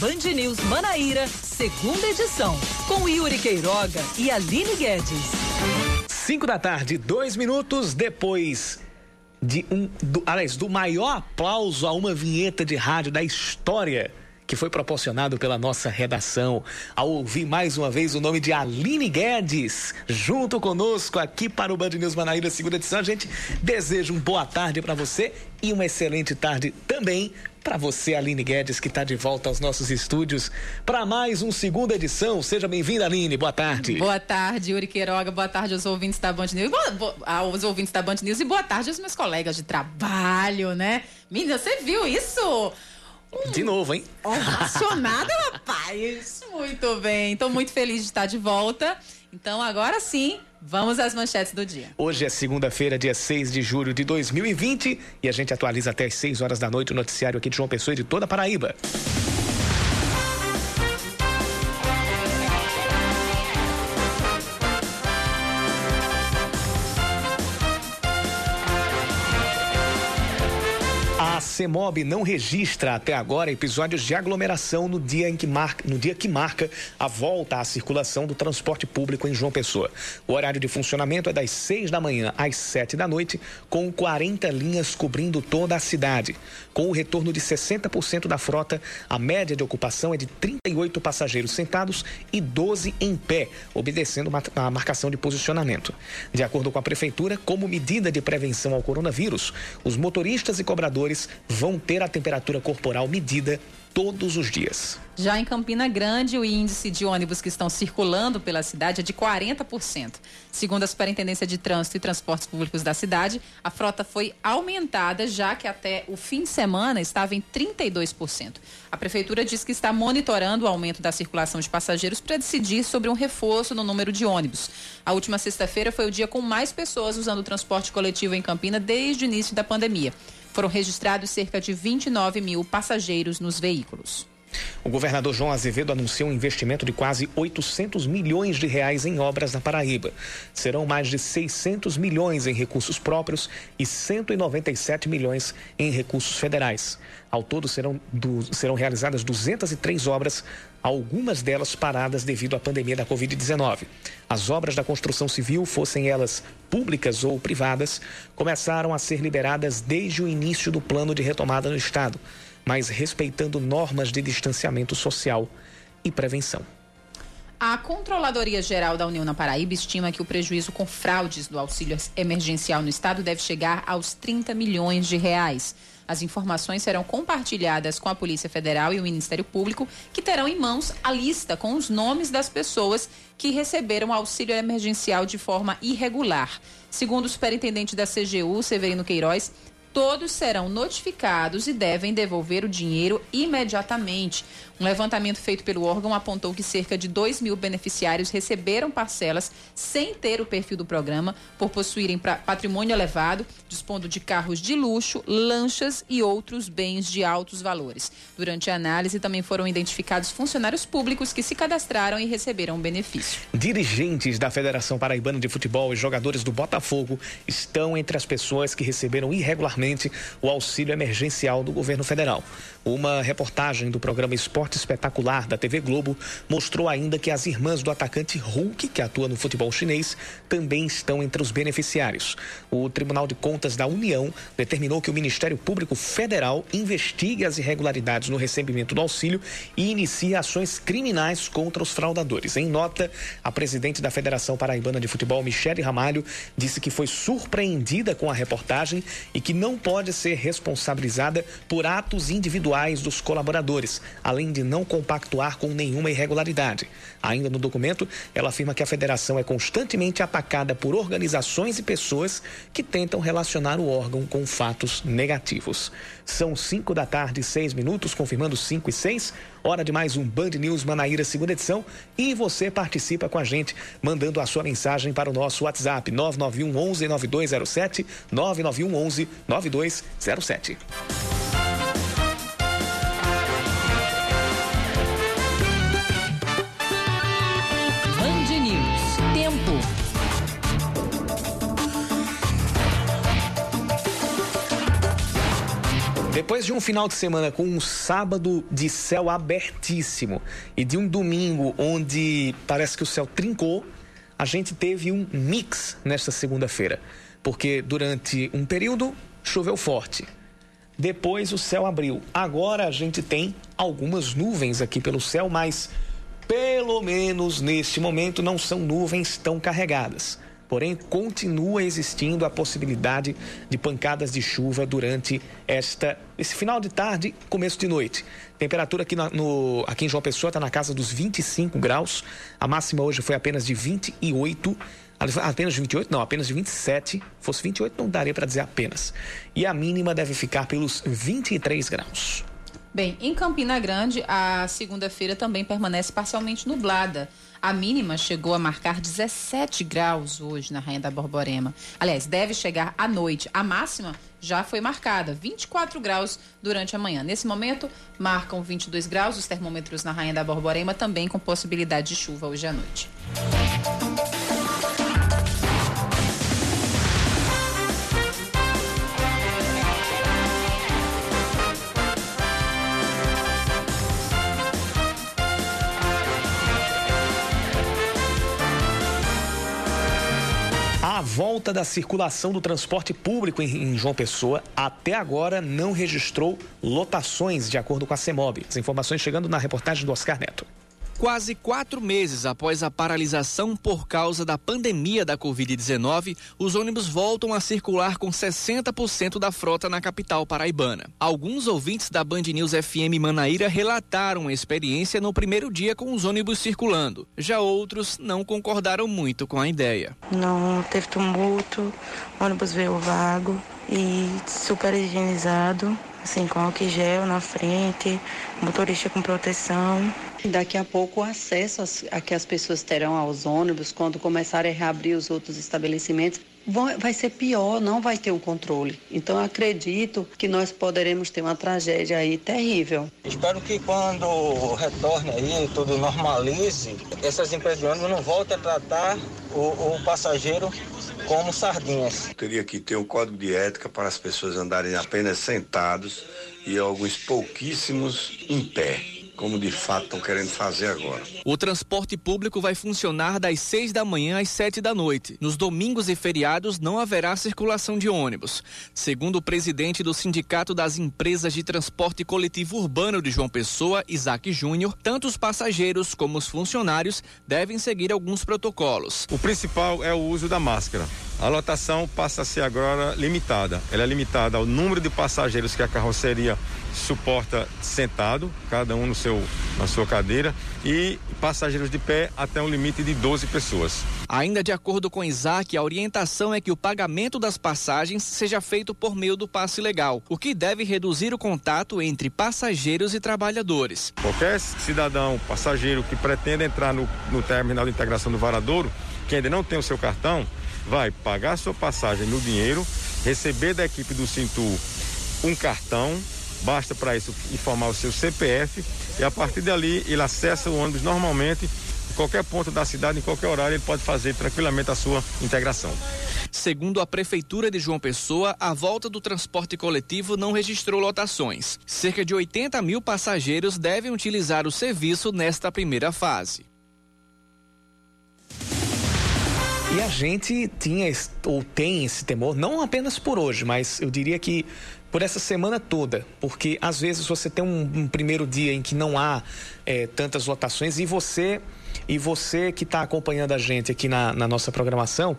Band News Manaíra, segunda edição, com Yuri Queiroga e Aline Guedes. Cinco da tarde, dois minutos depois de um, do, aliás, do maior aplauso a uma vinheta de rádio da história que foi proporcionado pela nossa redação. Ao ouvir mais uma vez o nome de Aline Guedes, junto conosco aqui para o Band News Manaíra, segunda edição, a gente deseja uma boa tarde para você e uma excelente tarde também para você, Aline Guedes, que está de volta aos nossos estúdios para mais uma segunda edição. Seja bem-vinda, Aline. Boa tarde. Boa tarde, Yuri Queiroga. Boa tarde aos ouvintes da Band News. Boa, boa, aos ouvintes da Band News e boa tarde aos meus colegas de trabalho, né? Menina, você viu isso? De novo, hein? Ovacionada, rapaz. Muito bem. Estou muito feliz de estar de volta. Então, agora sim, vamos às manchetes do dia. Hoje é segunda-feira, dia 6 de julho de 2020, e a gente atualiza até às 6 horas da noite o noticiário aqui de João Pessoa e de toda a Paraíba. CEMOB não registra até agora episódios de aglomeração no dia, em que marca, no dia que marca a volta à circulação do transporte público em João Pessoa. O horário de funcionamento é das 6 da manhã às 7 da noite, com 40 linhas cobrindo toda a cidade. Com o retorno de 60% da frota, a média de ocupação é de 38 passageiros sentados e 12 em pé, obedecendo a marcação de posicionamento. De acordo com a Prefeitura, como medida de prevenção ao coronavírus, os motoristas e cobradores vão ter a temperatura corporal medida todos os dias. Já em Campina Grande, o índice de ônibus que estão circulando pela cidade é de 40%. Segundo a Superintendência de Trânsito e Transportes Públicos da cidade, a frota foi aumentada, já que até o fim de semana estava em 32%. A Prefeitura diz que está monitorando o aumento da circulação de passageiros para decidir sobre um reforço no número de ônibus. A última sexta-feira foi o dia com mais pessoas usando o transporte coletivo em Campina desde o início da pandemia. Foram registrados cerca de 29 mil passageiros nos veículos. O governador João Azevedo anunciou um investimento de quase 800 milhões de reais em obras na Paraíba. Serão mais de 600 milhões em recursos próprios e 197 milhões em recursos federais. Ao todo serão, do, serão realizadas 203 obras, algumas delas paradas devido à pandemia da Covid-19. As obras da construção civil, fossem elas públicas ou privadas, começaram a ser liberadas desde o início do plano de retomada no Estado mas respeitando normas de distanciamento social e prevenção. A Controladoria Geral da União na Paraíba estima que o prejuízo com fraudes do auxílio emergencial no estado deve chegar aos 30 milhões de reais. As informações serão compartilhadas com a Polícia Federal e o Ministério Público, que terão em mãos a lista com os nomes das pessoas que receberam auxílio emergencial de forma irregular. Segundo o superintendente da CGU, Severino Queiroz, todos serão notificados e devem devolver o dinheiro imediatamente. Um levantamento feito pelo órgão apontou que cerca de 2 mil beneficiários receberam parcelas sem ter o perfil do programa, por possuírem patrimônio elevado, dispondo de carros de luxo, lanchas e outros bens de altos valores. Durante a análise, também foram identificados funcionários públicos que se cadastraram e receberam o benefício. Dirigentes da Federação Paraibana de Futebol e jogadores do Botafogo estão entre as pessoas que receberam irregularmente o auxílio emergencial do governo federal. Uma reportagem do programa Esporte Espetacular da TV Globo mostrou ainda que as irmãs do atacante Hulk, que atua no futebol chinês, também estão entre os beneficiários. O Tribunal de Contas da União determinou que o Ministério Público Federal investigue as irregularidades no recebimento do auxílio e inicie ações criminais contra os fraudadores. Em nota, a presidente da Federação Paraibana de Futebol, Michele Ramalho, disse que foi surpreendida com a reportagem e que não pode ser responsabilizada por atos individuais individuais dos colaboradores, além de não compactuar com nenhuma irregularidade. Ainda no documento, ela afirma que a federação é constantemente atacada por organizações e pessoas que tentam relacionar o órgão com fatos negativos. São 5 da tarde, 6 minutos, confirmando 5 e 6. Hora de mais um Band News Manaíra, segunda edição. E você participa com a gente, mandando a sua mensagem para o nosso WhatsApp 991 11 9207 991 11 9207. Depois de um final de semana com um sábado de céu abertíssimo e de um domingo onde parece que o céu trincou, a gente teve um mix nesta segunda-feira. Porque durante um período choveu forte. Depois o céu abriu. Agora a gente tem algumas nuvens aqui pelo céu, mas pelo menos neste momento não são nuvens tão carregadas. Porém, continua existindo a possibilidade de pancadas de chuva durante esta, esse final de tarde, começo de noite. Temperatura aqui, no, aqui em João Pessoa está na casa dos 25 graus. A máxima hoje foi apenas de 28 apenas de 28? Não, apenas de 27. Fosse 28, não daria para dizer apenas. E a mínima deve ficar pelos 23 graus. Bem, em Campina Grande, a segunda-feira também permanece parcialmente nublada. A mínima chegou a marcar 17 graus hoje na Rainha da Borborema. Aliás, deve chegar à noite. A máxima já foi marcada, 24 graus durante a manhã. Nesse momento, marcam 22 graus os termômetros na Rainha da Borborema, também com possibilidade de chuva hoje à noite. Volta da circulação do transporte público em, João Pessoa até agora não registrou lotações, de acordo com a CEMOB. As informações chegando na reportagem do Oscar Neto. Quase quatro meses após a paralisação por causa da pandemia da Covid-19, os ônibus voltam a circular com 60% da frota na capital paraibana. Alguns ouvintes da Band News FM Manaíra relataram a experiência no primeiro dia com os ônibus circulando. Já outros não concordaram muito com a ideia. Não teve tumulto, o ônibus veio vago e super higienizado, assim, com álcool gel na frente, motorista com proteção. Daqui a pouco o acesso a que as pessoas terão aos ônibus, quando começarem a reabrir os outros estabelecimentos, vai ser pior, não vai ter um controle. Então acredito que nós poderemos ter uma tragédia aí terrível. Espero que quando retorne aí, tudo normalize, essas empresas de ônibus não voltem a tratar o, o passageiro como sardinhas. Teria que ter um código de ética para as pessoas andarem apenas sentados e alguns pouquíssimos em pé como de fato estão querendo fazer agora. O transporte público vai funcionar das 6 da manhã às 7 da noite. Nos domingos e feriados não haverá circulação de ônibus. Segundo o presidente do Sindicato das Empresas de Transporte Coletivo Urbano de João Pessoa, Isaac Júnior, tanto os passageiros como os funcionários devem seguir alguns protocolos. O principal é o uso da máscara. A lotação passa a ser agora limitada. Ela é limitada ao número de passageiros que a carroceria suporta sentado, cada um no seu, na sua cadeira, e passageiros de pé até um limite de 12 pessoas. Ainda de acordo com Isaac, a orientação é que o pagamento das passagens seja feito por meio do passe legal, o que deve reduzir o contato entre passageiros e trabalhadores. Qualquer cidadão, passageiro que pretenda entrar no, no terminal de integração do Varadouro, que ainda não tem o seu cartão, vai pagar sua passagem no dinheiro, receber da equipe do Cintur um cartão, basta para isso informar o seu CPF e a partir dali ele acessa o ônibus normalmente em qualquer ponto da cidade, em qualquer horário, ele pode fazer tranquilamente a sua integração. Segundo a Prefeitura de João Pessoa, a volta do transporte coletivo não registrou lotações. Cerca de 80 mil passageiros devem utilizar o serviço nesta primeira fase. E a gente tinha ou tem esse temor, não apenas por hoje, mas eu diria que por essa semana toda, porque às vezes você tem um, um primeiro dia em que não há é, tantas lotações e você e você que está acompanhando a gente aqui na, na nossa programação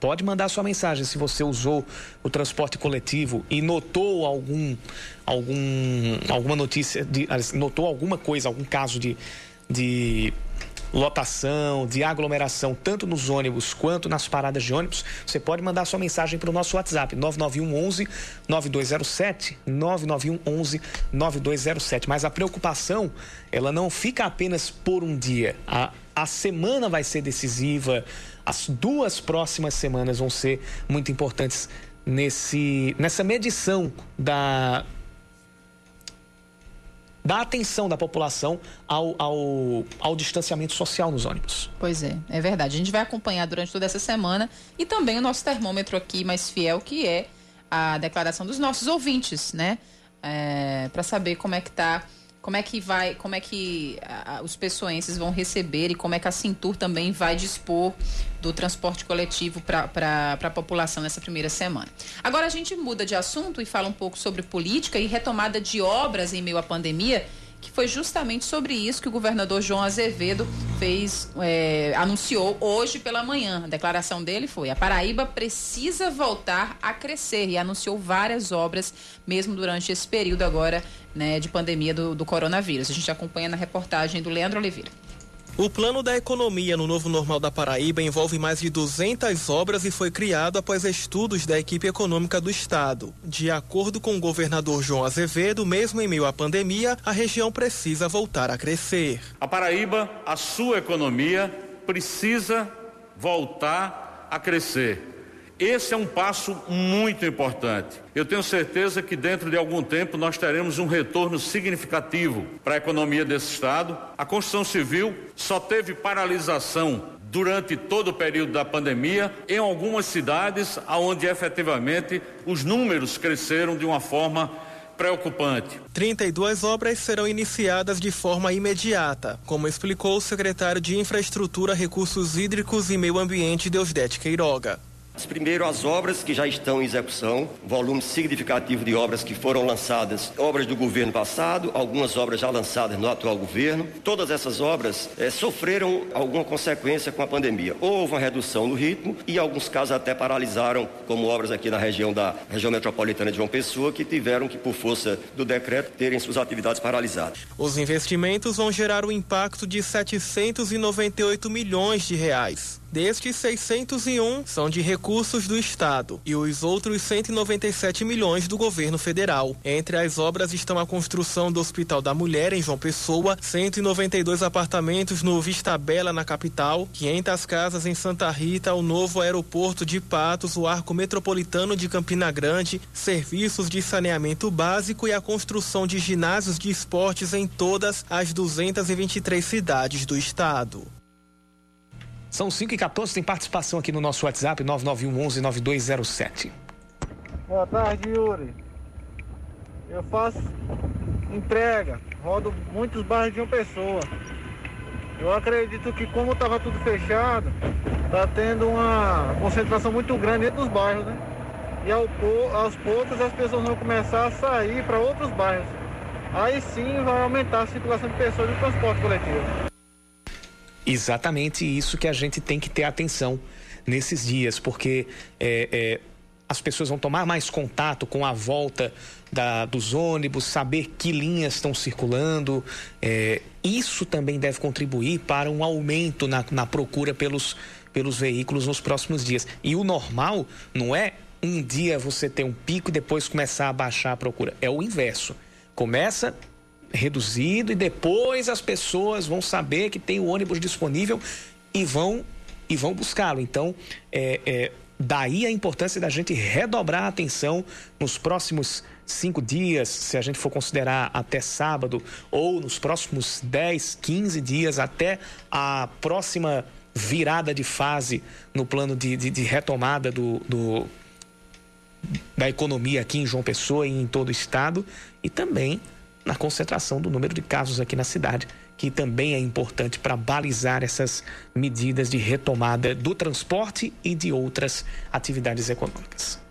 pode mandar sua mensagem se você usou o transporte coletivo e notou algum algum alguma notícia de notou alguma coisa algum caso de, de lotação, de aglomeração, tanto nos ônibus quanto nas paradas de ônibus, você pode mandar sua mensagem para o nosso WhatsApp, 991 11 9207, 991 11 9207. Mas a preocupação, ela não fica apenas por um dia. A, a semana vai ser decisiva, as duas próximas semanas vão ser muito importantes nesse, nessa medição da da atenção da população ao, ao, ao distanciamento social nos ônibus. Pois é, é verdade. A gente vai acompanhar durante toda essa semana e também o nosso termômetro aqui mais fiel, que é a declaração dos nossos ouvintes, né? É, para saber como é que tá como é que vai, como é que a, os pessoenses vão receber e como é que a Cintur também vai dispor do transporte coletivo para a população nessa primeira semana. Agora a gente muda de assunto e fala um pouco sobre política e retomada de obras em meio à pandemia que foi justamente sobre isso que o governador João Azevedo fez, é, anunciou hoje pela manhã. A declaração dele foi: a Paraíba precisa voltar a crescer e anunciou várias obras, mesmo durante esse período agora né, de pandemia do, do coronavírus. A gente acompanha na reportagem do Leandro Oliveira. O plano da economia no novo normal da Paraíba envolve mais de 200 obras e foi criado após estudos da equipe econômica do estado. De acordo com o governador João Azevedo, mesmo em meio à pandemia, a região precisa voltar a crescer. A Paraíba, a sua economia precisa voltar a crescer. Esse é um passo muito importante. Eu tenho certeza que dentro de algum tempo nós teremos um retorno significativo para a economia desse estado. A construção civil só teve paralisação durante todo o período da pandemia em algumas cidades onde efetivamente os números cresceram de uma forma preocupante. 32 obras serão iniciadas de forma imediata, como explicou o secretário de Infraestrutura, Recursos Hídricos e Meio Ambiente, Deusdete Queiroga. Primeiro, as obras que já estão em execução, volume significativo de obras que foram lançadas, obras do governo passado, algumas obras já lançadas no atual governo. Todas essas obras eh, sofreram alguma consequência com a pandemia. Houve uma redução no ritmo e, em alguns casos, até paralisaram, como obras aqui na região da região metropolitana de João Pessoa, que tiveram que, por força do decreto, terem suas atividades paralisadas. Os investimentos vão gerar um impacto de 798 milhões de reais. Destes 601 são de recursos do Estado e os outros 197 milhões do governo federal. Entre as obras estão a construção do Hospital da Mulher em João Pessoa, 192 apartamentos no Vista Bela na capital, 500 casas em Santa Rita, o novo aeroporto de Patos, o arco metropolitano de Campina Grande, serviços de saneamento básico e a construção de ginásios de esportes em todas as 223 cidades do estado. São 5 e 14, tem participação aqui no nosso WhatsApp, 9911-9207. Boa tarde, Yuri. Eu faço entrega, rodo muitos bairros de uma pessoa. Eu acredito que como estava tudo fechado, está tendo uma concentração muito grande dentro dos bairros, né? E ao, aos poucos as pessoas vão começar a sair para outros bairros. Aí sim vai aumentar a circulação de pessoas no transporte coletivo. Exatamente isso que a gente tem que ter atenção nesses dias, porque é, é, as pessoas vão tomar mais contato com a volta da, dos ônibus, saber que linhas estão circulando. É, isso também deve contribuir para um aumento na, na procura pelos, pelos veículos nos próximos dias. E o normal não é um dia você ter um pico e depois começar a baixar a procura. É o inverso. Começa reduzido e depois as pessoas vão saber que tem o ônibus disponível e vão e vão buscá-lo. Então, é, é, daí a importância da gente redobrar a atenção nos próximos cinco dias, se a gente for considerar até sábado, ou nos próximos 10, 15 dias, até a próxima virada de fase no plano de, de, de retomada do, do, da economia aqui em João Pessoa e em todo o estado, e também na concentração do número de casos aqui na cidade, que também é importante para balizar essas medidas de retomada do transporte e de outras atividades econômicas.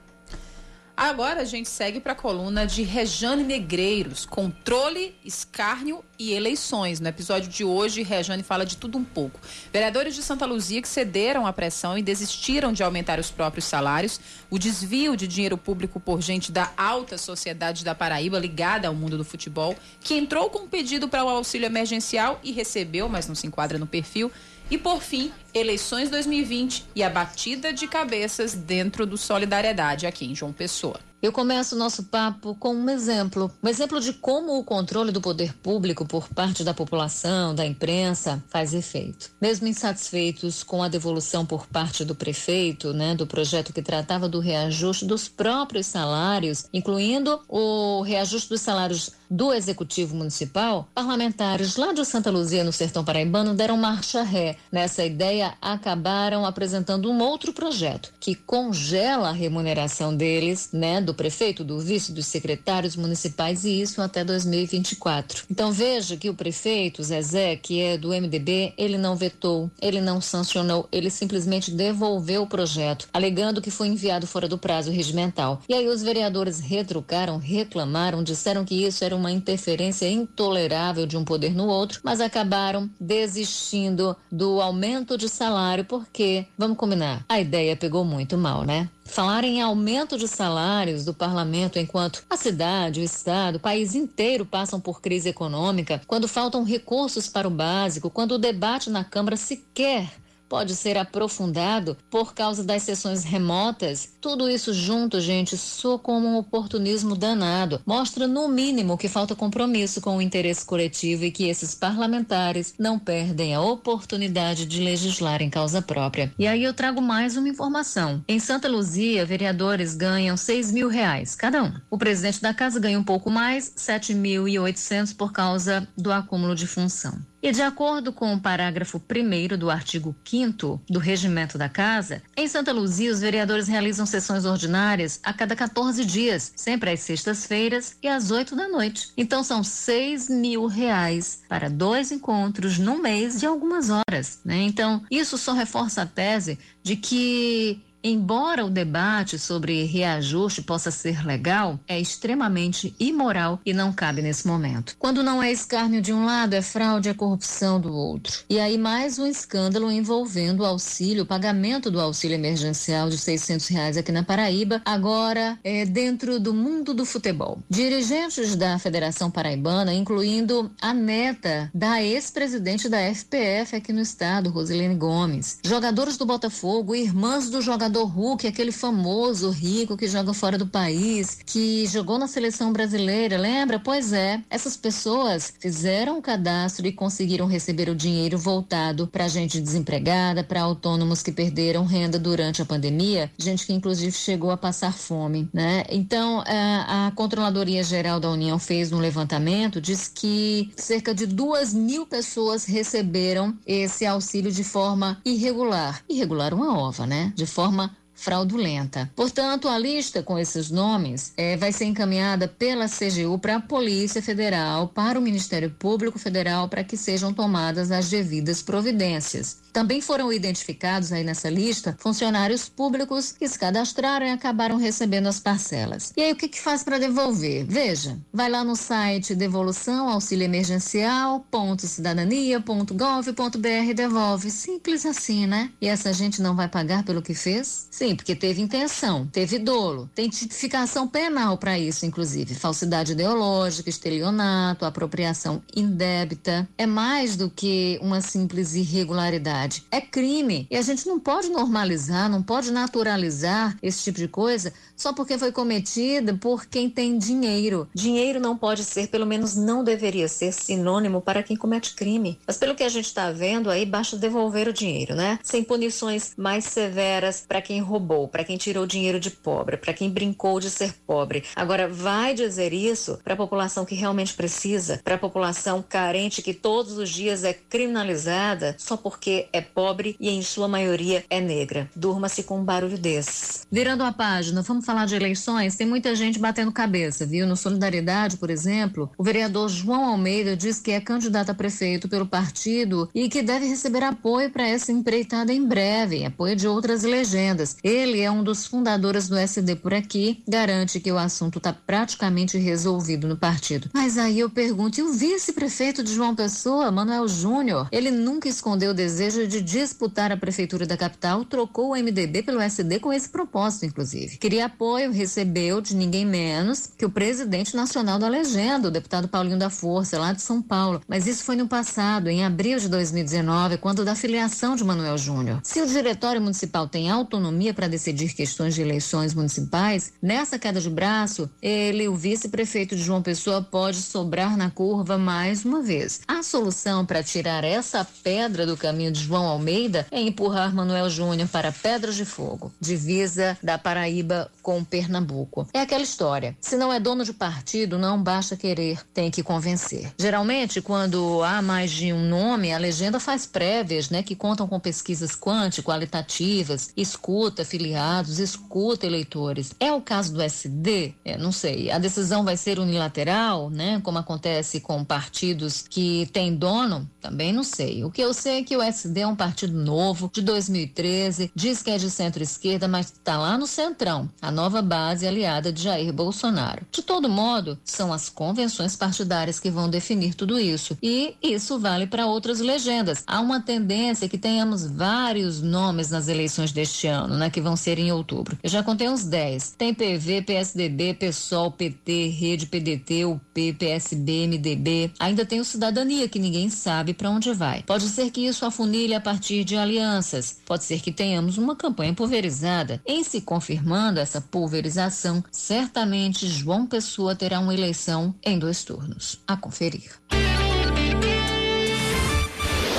Agora a gente segue para a coluna de Rejane Negreiros, controle, escárnio e eleições. No episódio de hoje, Rejane fala de tudo um pouco. Vereadores de Santa Luzia que cederam à pressão e desistiram de aumentar os próprios salários, o desvio de dinheiro público por gente da alta sociedade da Paraíba ligada ao mundo do futebol, que entrou com um pedido para o auxílio emergencial e recebeu, mas não se enquadra no perfil, e, por fim, eleições 2020 e a batida de cabeças dentro do Solidariedade aqui em João Pessoa. Eu começo o nosso papo com um exemplo. Um exemplo de como o controle do poder público por parte da população, da imprensa, faz efeito. Mesmo insatisfeitos com a devolução por parte do prefeito, né, do projeto que tratava do reajuste dos próprios salários, incluindo o reajuste dos salários do Executivo Municipal, parlamentares lá de Santa Luzia, no Sertão Paraibano, deram marcha ré. Nessa ideia, acabaram apresentando um outro projeto que congela a remuneração deles, né, do do prefeito, do vice, dos secretários municipais e isso até 2024. Então veja que o prefeito Zezé, que é do MDB, ele não vetou, ele não sancionou, ele simplesmente devolveu o projeto, alegando que foi enviado fora do prazo regimental. E aí os vereadores retrucaram, reclamaram, disseram que isso era uma interferência intolerável de um poder no outro, mas acabaram desistindo do aumento de salário porque, vamos combinar, a ideia pegou muito mal, né? Falar em aumento de salários do parlamento enquanto a cidade, o estado, o país inteiro passam por crise econômica, quando faltam recursos para o básico, quando o debate na Câmara sequer pode ser aprofundado por causa das sessões remotas. Tudo isso junto, gente, soa como um oportunismo danado. Mostra, no mínimo, que falta compromisso com o interesse coletivo e que esses parlamentares não perdem a oportunidade de legislar em causa própria. E aí eu trago mais uma informação. Em Santa Luzia, vereadores ganham seis mil reais cada um. O presidente da casa ganha um pouco mais, sete mil e oitocentos por causa do acúmulo de função. E de acordo com o parágrafo 1 do artigo 5 do Regimento da Casa, em Santa Luzia, os vereadores realizam sessões ordinárias a cada 14 dias, sempre às sextas-feiras e às 8 da noite. Então são 6 mil reais para dois encontros num mês de algumas horas. Né? Então, isso só reforça a tese de que Embora o debate sobre reajuste possa ser legal, é extremamente imoral e não cabe nesse momento. Quando não é escárnio de um lado, é fraude é corrupção do outro. E aí mais um escândalo envolvendo o auxílio, o pagamento do auxílio emergencial de 600 reais aqui na Paraíba, agora é dentro do mundo do futebol. Dirigentes da Federação Paraibana, incluindo a neta da ex-presidente da FPF aqui no estado, Rosilene Gomes, jogadores do Botafogo, irmãs do jogador Hulk, aquele famoso rico que joga fora do país, que jogou na seleção brasileira, lembra? Pois é, essas pessoas fizeram o cadastro e conseguiram receber o dinheiro voltado para gente desempregada, para autônomos que perderam renda durante a pandemia, gente que inclusive chegou a passar fome, né? Então, a, a Controladoria Geral da União fez um levantamento, diz que cerca de duas mil pessoas receberam esse auxílio de forma irregular. Irregular uma ova, né? De forma fraudulenta. Portanto, a lista com esses nomes é, vai ser encaminhada pela CGU para a Polícia Federal, para o Ministério Público Federal, para que sejam tomadas as devidas providências. Também foram identificados aí nessa lista funcionários públicos que se cadastraram e acabaram recebendo as parcelas. E aí o que, que faz para devolver? Veja, vai lá no site devolução auxílio emergencial cidadania.gov.br devolve. Simples assim, né? E essa gente não vai pagar pelo que fez? Sim, porque teve intenção, teve dolo, tem tipificação penal para isso, inclusive. Falsidade ideológica, estelionato, apropriação indébita. É mais do que uma simples irregularidade verdade. É crime. E a gente não pode normalizar, não pode naturalizar esse tipo de coisa só porque foi cometida por quem tem dinheiro. Dinheiro não pode ser, pelo menos não deveria ser, sinônimo para quem comete crime. Mas pelo que a gente está vendo aí, basta devolver o dinheiro, né? Sem punições mais severas para quem roubou, para quem tirou dinheiro de pobre, para quem brincou de ser pobre. Agora, vai dizer isso para a população que realmente precisa, para a população carente que todos os dias é criminalizada só porque é pobre e em sua maioria é negra. Durma-se com um barulho desses. Virando a página, vamos falar de eleições, tem muita gente batendo cabeça, viu? No Solidariedade, por exemplo, o vereador João Almeida diz que é candidato a prefeito pelo partido e que deve receber apoio para essa empreitada em breve, apoio de outras legendas. Ele é um dos fundadores do SD por aqui, garante que o assunto está praticamente resolvido no partido. Mas aí eu pergunto, e o vice-prefeito de João Pessoa, Manuel Júnior? Ele nunca escondeu o desejo desejo de disputar a prefeitura da capital, trocou o MDB pelo SD com esse propósito, inclusive. Queria apoio, recebeu de ninguém menos que o presidente nacional da legenda, o deputado Paulinho da Força, lá de São Paulo. Mas isso foi no passado, em abril de 2019, quando da filiação de Manuel Júnior. Se o diretório municipal tem autonomia para decidir questões de eleições municipais, nessa queda de braço, ele, o vice-prefeito de João Pessoa, pode sobrar na curva mais uma vez. A solução para tirar essa pedra do caminho de João Almeida é empurrar Manuel Júnior para Pedras de Fogo, divisa da Paraíba com Pernambuco. É aquela história: se não é dono de partido, não basta querer, tem que convencer. Geralmente, quando há mais de um nome, a legenda faz prévias, né, que contam com pesquisas quanti-qualitativas, escuta filiados, escuta eleitores. É o caso do SD? É, não sei. A decisão vai ser unilateral, né, como acontece com partidos que têm dono? Também não sei. O que eu sei é que o SD é um partido novo, de 2013, diz que é de centro-esquerda, mas está lá no centrão, a nova base aliada de Jair Bolsonaro. De todo modo, são as convenções partidárias que vão definir tudo isso. E isso vale para outras legendas. Há uma tendência que tenhamos vários nomes nas eleições deste ano, né, que vão ser em outubro. Eu já contei uns 10. Tem PV, PSDB, PSOL, PT, Rede, PDT, UP, PSB, MDB. Ainda tem o Cidadania, que ninguém sabe para onde vai. Pode ser que isso a partir de alianças. Pode ser que tenhamos uma campanha pulverizada. Em se confirmando essa pulverização, certamente João Pessoa terá uma eleição em dois turnos. A conferir.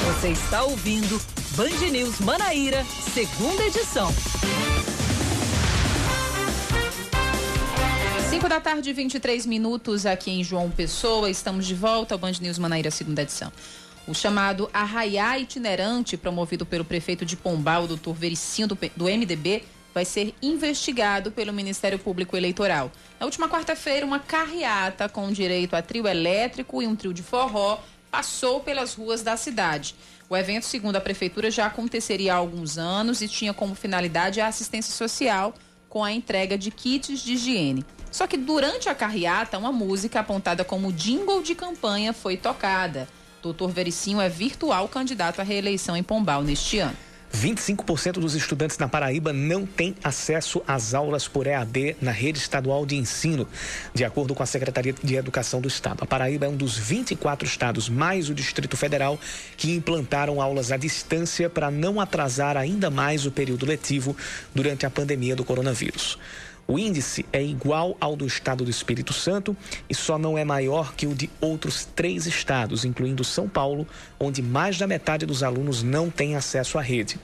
Você está ouvindo Band News Manaíra, segunda edição. 5 da tarde, 23 minutos aqui em João Pessoa. Estamos de volta ao Band News Manaíra, segunda edição. O chamado Arraiá Itinerante, promovido pelo prefeito de Pombal, doutor Vericinho, do, do MDB, vai ser investigado pelo Ministério Público Eleitoral. Na última quarta-feira, uma carreata com direito a trio elétrico e um trio de forró passou pelas ruas da cidade. O evento, segundo a prefeitura, já aconteceria há alguns anos e tinha como finalidade a assistência social com a entrega de kits de higiene. Só que durante a carreata, uma música apontada como jingle de campanha foi tocada. Doutor Vericinho é virtual candidato à reeleição em Pombal neste ano. 25% dos estudantes na Paraíba não têm acesso às aulas por EAD na rede estadual de ensino, de acordo com a Secretaria de Educação do Estado. A Paraíba é um dos 24 estados, mais o Distrito Federal, que implantaram aulas à distância para não atrasar ainda mais o período letivo durante a pandemia do coronavírus. O índice é igual ao do estado do Espírito Santo e só não é maior que o de outros três estados, incluindo São Paulo, onde mais da metade dos alunos não tem acesso à rede.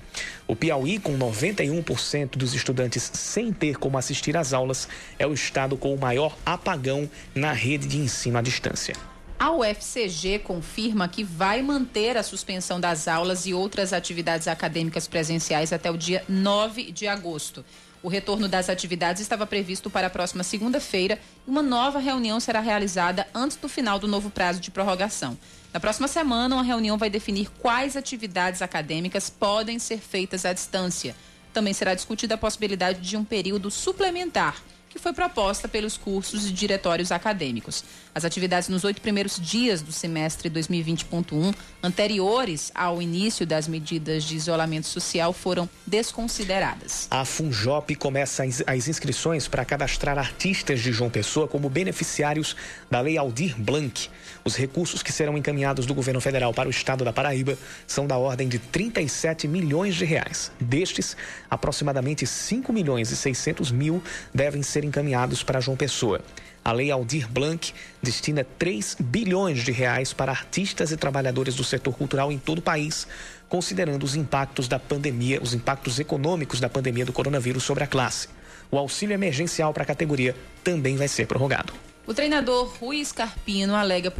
O Piauí, com 91% dos estudantes sem ter como assistir às aulas, é o estado com o maior apagão na rede de ensino à distância. A UFCG confirma que vai manter a suspensão das aulas e outras atividades acadêmicas presenciais até o dia 9 de agosto. O retorno das atividades estava previsto para a próxima segunda-feira e uma nova reunião será realizada antes do final do novo prazo de prorrogação. Na próxima semana, uma reunião vai definir quais atividades acadêmicas podem ser feitas à distância. Também será discutida a possibilidade de um período suplementar que foi proposta pelos cursos e diretórios acadêmicos. As atividades nos oito primeiros dias do semestre 2020.1, anteriores ao início das medidas de isolamento social, foram desconsideradas. A Funjop começa as inscrições para cadastrar artistas de João Pessoa como beneficiários da Lei Aldir Blanc. Os recursos que serão encaminhados do governo federal para o estado da Paraíba são da ordem de 37 milhões de reais. Destes, aproximadamente 5 milhões e 600 mil devem ser encaminhados para João Pessoa. A Lei Aldir Blanc destina 3 bilhões de reais para artistas e trabalhadores do setor cultural em todo o país, considerando os impactos da pandemia, os impactos econômicos da pandemia do coronavírus sobre a classe. O auxílio emergencial para a categoria também vai ser prorrogado. O treinador Rui Scarpino alega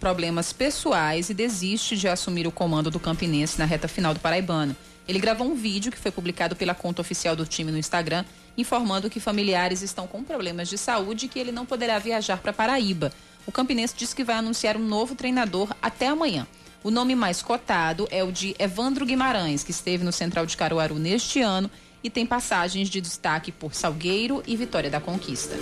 problemas pessoais e desiste de assumir o comando do Campinense na reta final do Paraibano. Ele gravou um vídeo que foi publicado pela conta oficial do time no Instagram, informando que familiares estão com problemas de saúde e que ele não poderá viajar para Paraíba. O Campinense disse que vai anunciar um novo treinador até amanhã. O nome mais cotado é o de Evandro Guimarães, que esteve no Central de Caruaru neste ano e tem passagens de destaque por Salgueiro e Vitória da Conquista.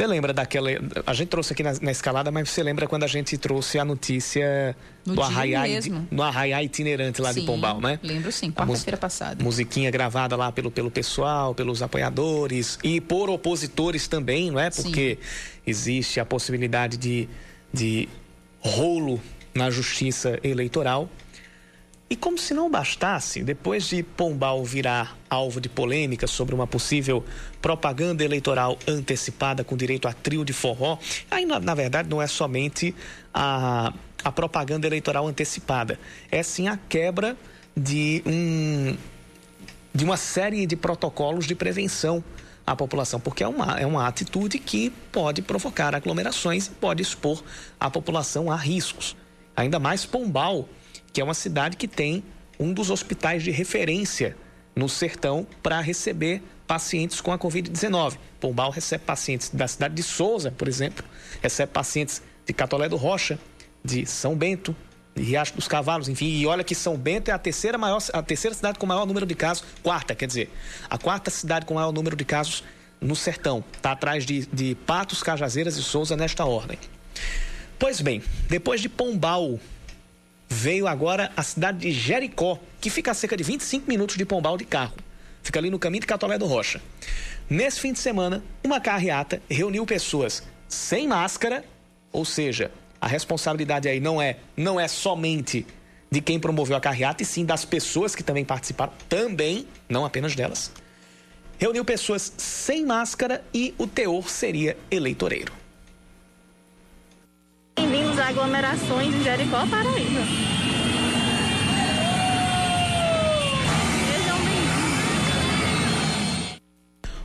Você lembra daquela. A gente trouxe aqui na, na, escalada, mas você lembra quando a gente trouxe a notícia no do arraiá, no arraiá itinerante lá sim, de Pombal, né? Lembro sim, quarta-feira passada. Musiquinha gravada lá pelo, pelo pessoal, pelos apoiadores e por opositores também, não é? Porque sim. existe a possibilidade de, de rolo na justiça eleitoral. E como se não bastasse, depois de Pombal virar alvo de polêmica sobre uma possível propaganda eleitoral antecipada com direito a trio de forró, aí na, na verdade não é somente a, a propaganda eleitoral antecipada, é sim a quebra de um de uma série de protocolos de prevenção à população, porque é uma, é uma atitude que pode provocar aglomerações e pode expor a população a riscos. Ainda mais Pombal, que é uma cidade que tem um dos hospitais de referência no sertão para receber pacientes com a Covid-19. Pombal recebe pacientes da cidade de Souza, por exemplo, recebe pacientes de Catolé do Rocha, de São Bento, de Riacho dos Cavalos, enfim, e olha que São Bento é a terceira, maior, a terceira cidade com maior número de casos, quarta, quer dizer, a quarta cidade com maior número de casos no sertão, está atrás de, de Patos, Cajazeiras e Souza nesta ordem. Pois bem, depois de Pombal, veio agora a cidade de Jericó, que fica a cerca de 25 minutos de Pombal de carro. Fica ali no caminho de Catolé do Rocha. Nesse fim de semana, uma carreata reuniu pessoas sem máscara, ou seja, a responsabilidade aí não é, não é somente de quem promoveu a carreata, e sim das pessoas que também participaram, também, não apenas delas. Reuniu pessoas sem máscara e o teor seria eleitoreiro. Aglomerações em Jericó, Paraíba.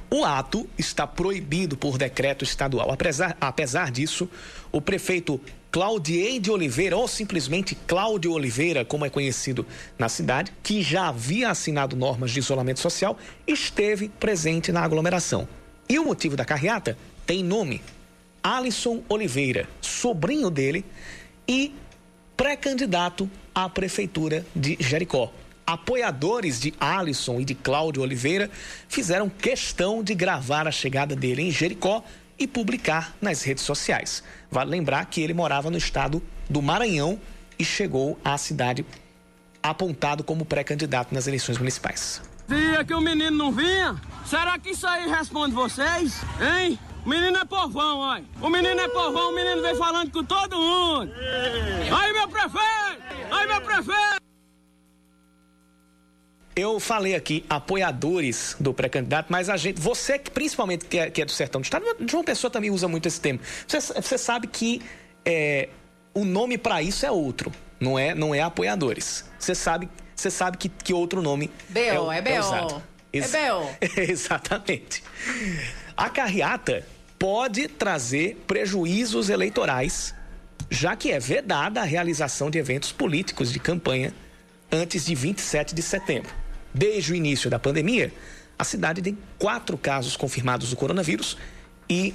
O ato está proibido por decreto estadual. Apesar, apesar disso, o prefeito Claudiei de Oliveira, ou simplesmente Cláudio Oliveira, como é conhecido na cidade, que já havia assinado normas de isolamento social, esteve presente na aglomeração. E o motivo da carreata tem nome: Alisson Oliveira, sobrinho dele e pré-candidato à prefeitura de Jericó. Apoiadores de Alisson e de Cláudio Oliveira fizeram questão de gravar a chegada dele em Jericó e publicar nas redes sociais. Vale lembrar que ele morava no estado do Maranhão e chegou à cidade apontado como pré-candidato nas eleições municipais. Via que o menino não vinha? Será que isso aí responde vocês? Hein? O menino é povão, olha. O menino é povão, o menino vem falando com todo mundo. Aí, meu prefeito! Aí, meu prefeito! Eu falei aqui apoiadores do pré-candidato, mas a gente, você que principalmente que é, que é, do sertão do estado, João Pessoa também usa muito esse termo. Você, você sabe que é, o nome para isso é outro, não é, não é apoiadores. Você sabe, você sabe que, que outro nome B.O. é, é, é B.O. Ex é B.O. Exatamente. A carreata pode trazer prejuízos eleitorais, já que é vedada a realização de eventos políticos de campanha antes de 27 de setembro. Desde o início da pandemia, a cidade tem quatro casos confirmados do coronavírus e,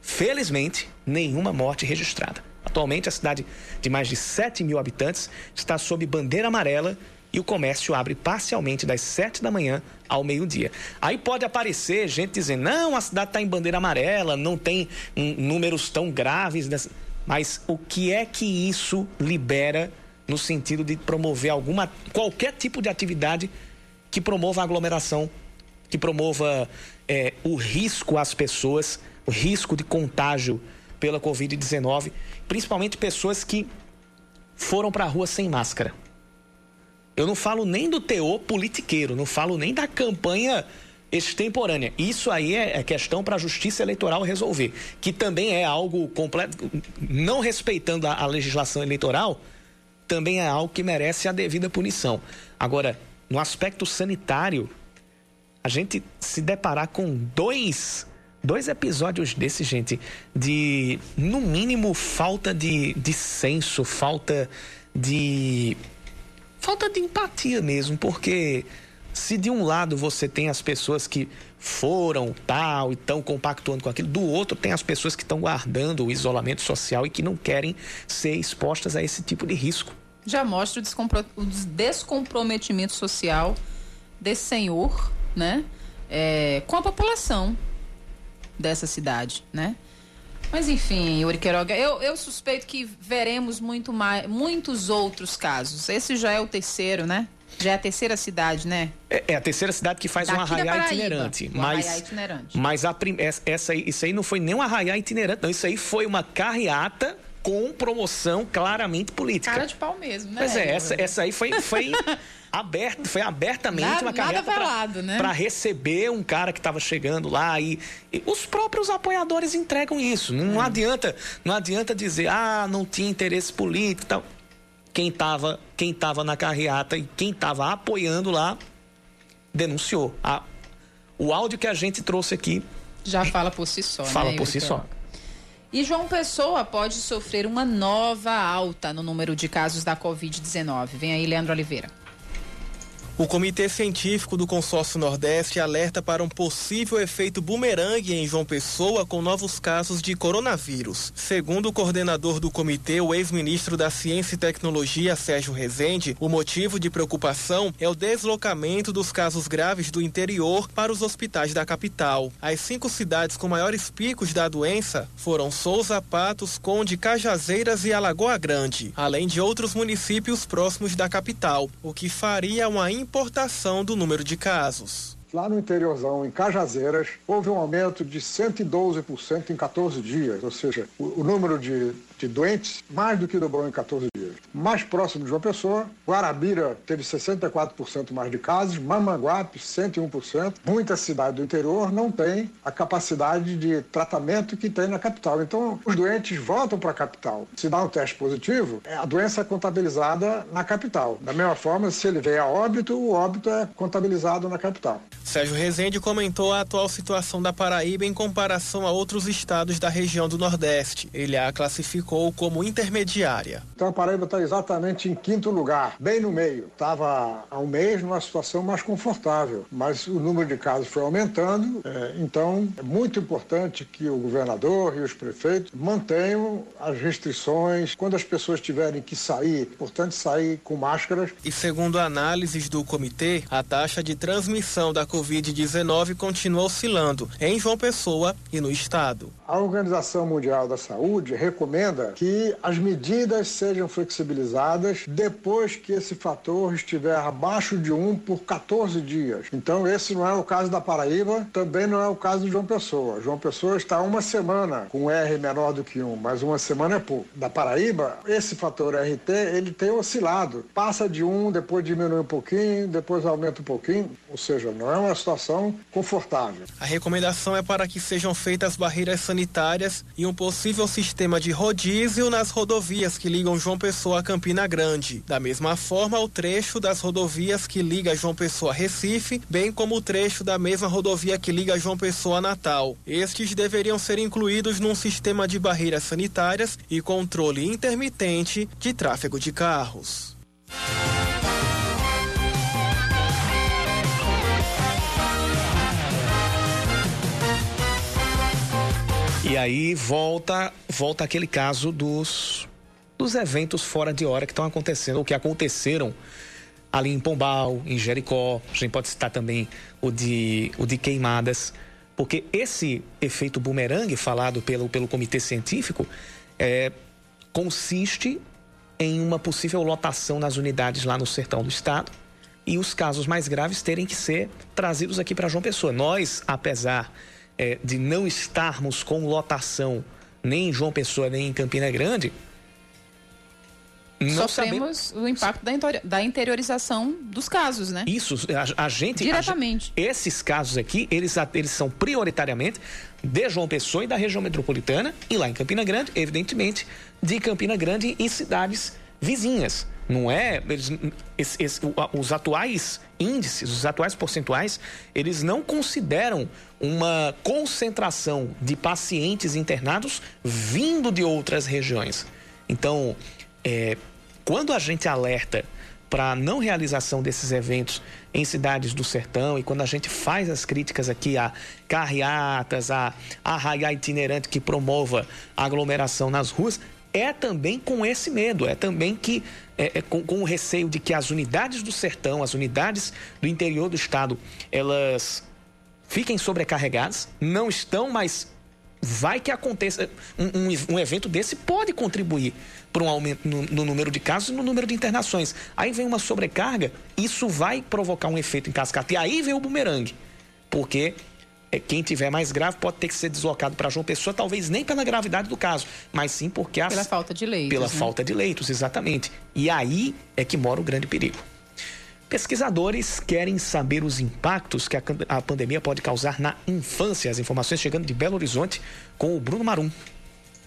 felizmente, nenhuma morte registrada. Atualmente, a cidade de mais de 7 mil habitantes está sob bandeira amarela e o comércio abre parcialmente das 7 da manhã ao meio-dia. Aí pode aparecer gente dizendo: não, a cidade está em bandeira amarela, não tem um, números tão graves. Mas o que é que isso libera no sentido de promover alguma qualquer tipo de atividade que promova a aglomeração, que promova é, o risco às pessoas, o risco de contágio pela Covid-19, principalmente pessoas que foram para a rua sem máscara. Eu não falo nem do teor politiqueiro, não falo nem da campanha extemporânea. Isso aí é, é questão para a Justiça Eleitoral resolver, que também é algo completo, não respeitando a, a legislação eleitoral, também é algo que merece a devida punição. Agora, no aspecto sanitário, a gente se deparar com dois dois episódios desse, gente, de no mínimo falta de, de senso, falta de falta de empatia mesmo, porque se de um lado você tem as pessoas que foram tal e estão compactuando com aquilo, do outro tem as pessoas que estão guardando o isolamento social e que não querem ser expostas a esse tipo de risco. Já mostra o, descomprometimento social desse senhor, né? É, com a população dessa cidade, né? Mas enfim, Yuri Queiroga, eu, eu suspeito que veremos muito mais, muitos outros casos. Esse já é o terceiro, né? Já é a terceira cidade, né? É, é a terceira cidade que faz Daqui um arraiá itinerante. Um mas, arraiá itinerante. Mas a, essa, isso aí não foi nem um arraiá itinerante, não. Isso aí foi uma carreata com promoção claramente política. Cara de pau mesmo, né? Pois é, essa, essa aí foi, foi aberta, foi abertamente Nada- uma pra- velado, né? receber um cara que estava chegando lá e, e os próprios apoiadores entregam isso. Não É. adianta, não adianta dizer, ah, não tinha interesse político tal. Quem estava quem tava na carreata e quem estava apoiando lá denunciou. A- o áudio que a gente trouxe aqui Já fala por si só, fala né, por si só. E João Pessoa pode sofrer uma nova alta no número de casos da Covid-19. Vem aí, Leandro Oliveira. O Comitê Científico do Consórcio Nordeste alerta para um possível efeito bumerangue em João Pessoa com novos casos de coronavírus. Segundo o coordenador do comitê, o ex-ministro da Ciência e Tecnologia, Sérgio Rezende, o motivo de preocupação é o deslocamento dos casos graves do interior para os hospitais da capital. As cinco cidades com maiores picos da doença foram Souza, Patos, Conde, Cajazeiras e Alagoa Grande, além de outros municípios próximos da capital, o que faria uma importação do número de casos. Lá no interiorzão, em Cajazeiras, houve um aumento de 112% em 14 dias, ou seja, o, o número de, de doentes mais do que dobrou em 14 dias. Mais próximo de João Pessoa, Guarabira teve 64% mais de casos, Mamanguape 101%. Muita cidade do interior não tem a capacidade de tratamento que tem na capital. Então, os doentes voltam para a capital. Se dá um teste positivo, a doença é contabilizada na capital. Da mesma forma, se ele veio a óbito, o óbito é contabilizado na capital. Sérgio Rezende comentou a atual situação da Paraíba em comparação a outros estados da região do Nordeste. Ele a classificou como intermediária. Então a Paraíba está exatamente em quinto lugar, bem no meio. Estava há um mês numa situação mais confortável, mas o número de casos foi aumentando. é, então é muito importante que o governador e os prefeitos mantenham as restrições. Quando as pessoas tiverem que sair, é importante sair com máscaras. E segundo análises do comitê, a taxa de transmissão da Covid-19 continua oscilando em João Pessoa e no estado. A Organização Mundial da Saúde recomenda que as medidas sejam flexibilizadas depois que esse fator estiver abaixo de 1 por 14 dias. Então, esse não é o caso da Paraíba, também não é o caso de João Pessoa. João Pessoa está uma semana com R menor do que 1, mas uma semana é pouco. Da Paraíba, esse fator RT, ele tem oscilado. Passa de 1, depois diminui um pouquinho, depois aumenta um pouquinho. Ou seja, não é uma situação confortável. A recomendação é para que sejam feitas barreiras sanitárias e um possível sistema de rodízio nas rodovias que ligam João Pessoa a Campina Grande. Da mesma forma, o trecho das rodovias que liga João Pessoa a Recife, bem como o trecho da mesma rodovia que liga João Pessoa a Natal. Estes deveriam ser incluídos num sistema de barreiras sanitárias e controle intermitente de tráfego de carros. E aí volta, volta aquele caso dos, dos eventos fora de hora que estão acontecendo, ou que aconteceram ali em Pombal, em Jericó. A gente pode citar também o de, o de queimadas. Porque esse efeito bumerangue falado pelo, pelo comitê científico é, consiste em uma possível lotação nas unidades lá no sertão do estado e os casos mais graves terem que ser trazidos aqui para João Pessoa. Nós, apesar é, de não estarmos com lotação nem em João Pessoa nem em Campina Grande, não sabemos Sofremos o impacto da, interiorização dos casos, né? isso. A, a gente Diretamente. a esses casos aqui, eles, eles são prioritariamente de João Pessoa e da região metropolitana e lá em Campina Grande, evidentemente, de Campina Grande e cidades vizinhas. Não é? Eles, esse- esse- os atuais índices, os atuais percentuais, eles não consideram uma concentração de pacientes internados vindo de outras regiões. Então, é, quando a gente alerta para não realização desses eventos em cidades do sertão e quando a gente faz as críticas aqui a carreatas, a arraiá itinerante que promova aglomeração nas ruas, é também com esse medo, é também que é, é com, com o receio de que as unidades do sertão, as unidades do interior do estado, elas fiquem sobrecarregadas, não estão, mas vai que aconteça. Um, um- um evento desse pode contribuir para um aumento no, no número de casos e no número de internações. Aí vem uma sobrecarga, isso vai provocar um efeito em cascata. E aí vem o bumerangue. Porque quem tiver mais grave pode ter que ser deslocado para João Pessoa, talvez nem pela gravidade do caso, mas sim porque as... pela falta de leitos. Pela né? falta de leitos, exatamente. E aí é que mora o grande perigo. Pesquisadores querem saber os impactos que a, a pandemia pode causar na infância. As informações chegando de Belo Horizonte com o Bruno Marum.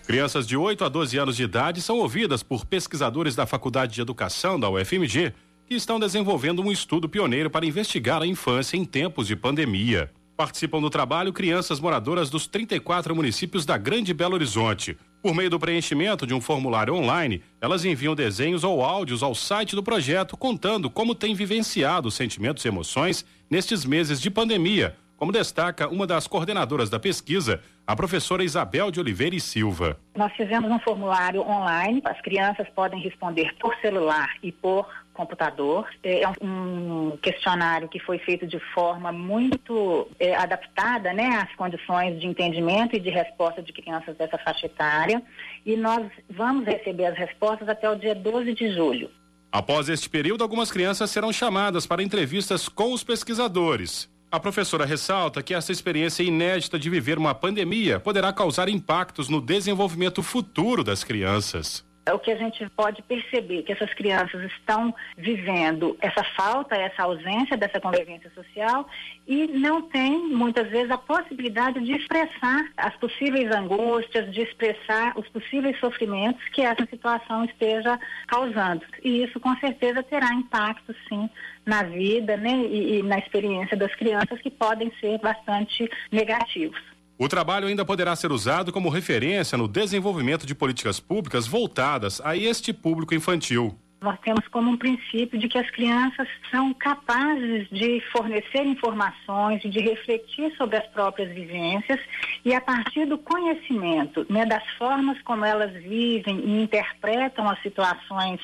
Crianças de 8 a 12 anos de idade são ouvidas por pesquisadores da Faculdade de Educação da UFMG, que estão desenvolvendo um estudo pioneiro para investigar a infância em tempos de pandemia. Participam do trabalho crianças moradoras dos 34 municípios da Grande Belo Horizonte. Por meio do preenchimento de um formulário online, elas enviam desenhos ou áudios ao site do projeto contando como têm vivenciado os sentimentos e emoções nestes meses de pandemia, como destaca uma das coordenadoras da pesquisa, a professora Isabel de Oliveira e Silva. Nós fizemos um formulário online, as crianças podem responder por celular e por computador. É um questionário que foi feito de forma muito é, adaptada né, às condições de entendimento e de resposta de crianças dessa faixa etária. E nós vamos receber as respostas até o dia 12 de julho. Após este período, algumas crianças serão chamadas para entrevistas com os pesquisadores. A professora ressalta que essa experiência inédita de viver uma pandemia poderá causar impactos no desenvolvimento futuro das crianças é o que a gente pode perceber que essas crianças estão vivendo essa falta, essa ausência dessa convivência social e não tem muitas vezes a possibilidade de expressar as possíveis angústias, de expressar os possíveis sofrimentos que essa situação esteja causando. E isso com certeza terá impacto sim na vida, né, e, e na experiência das crianças que podem ser bastante negativos. O trabalho ainda poderá ser usado como referência no desenvolvimento de políticas públicas voltadas a este público infantil. Nós temos como um princípio de que as crianças são capazes de fornecer informações e de refletir sobre as próprias vivências e a partir do conhecimento, né, das formas como elas vivem e interpretam as situações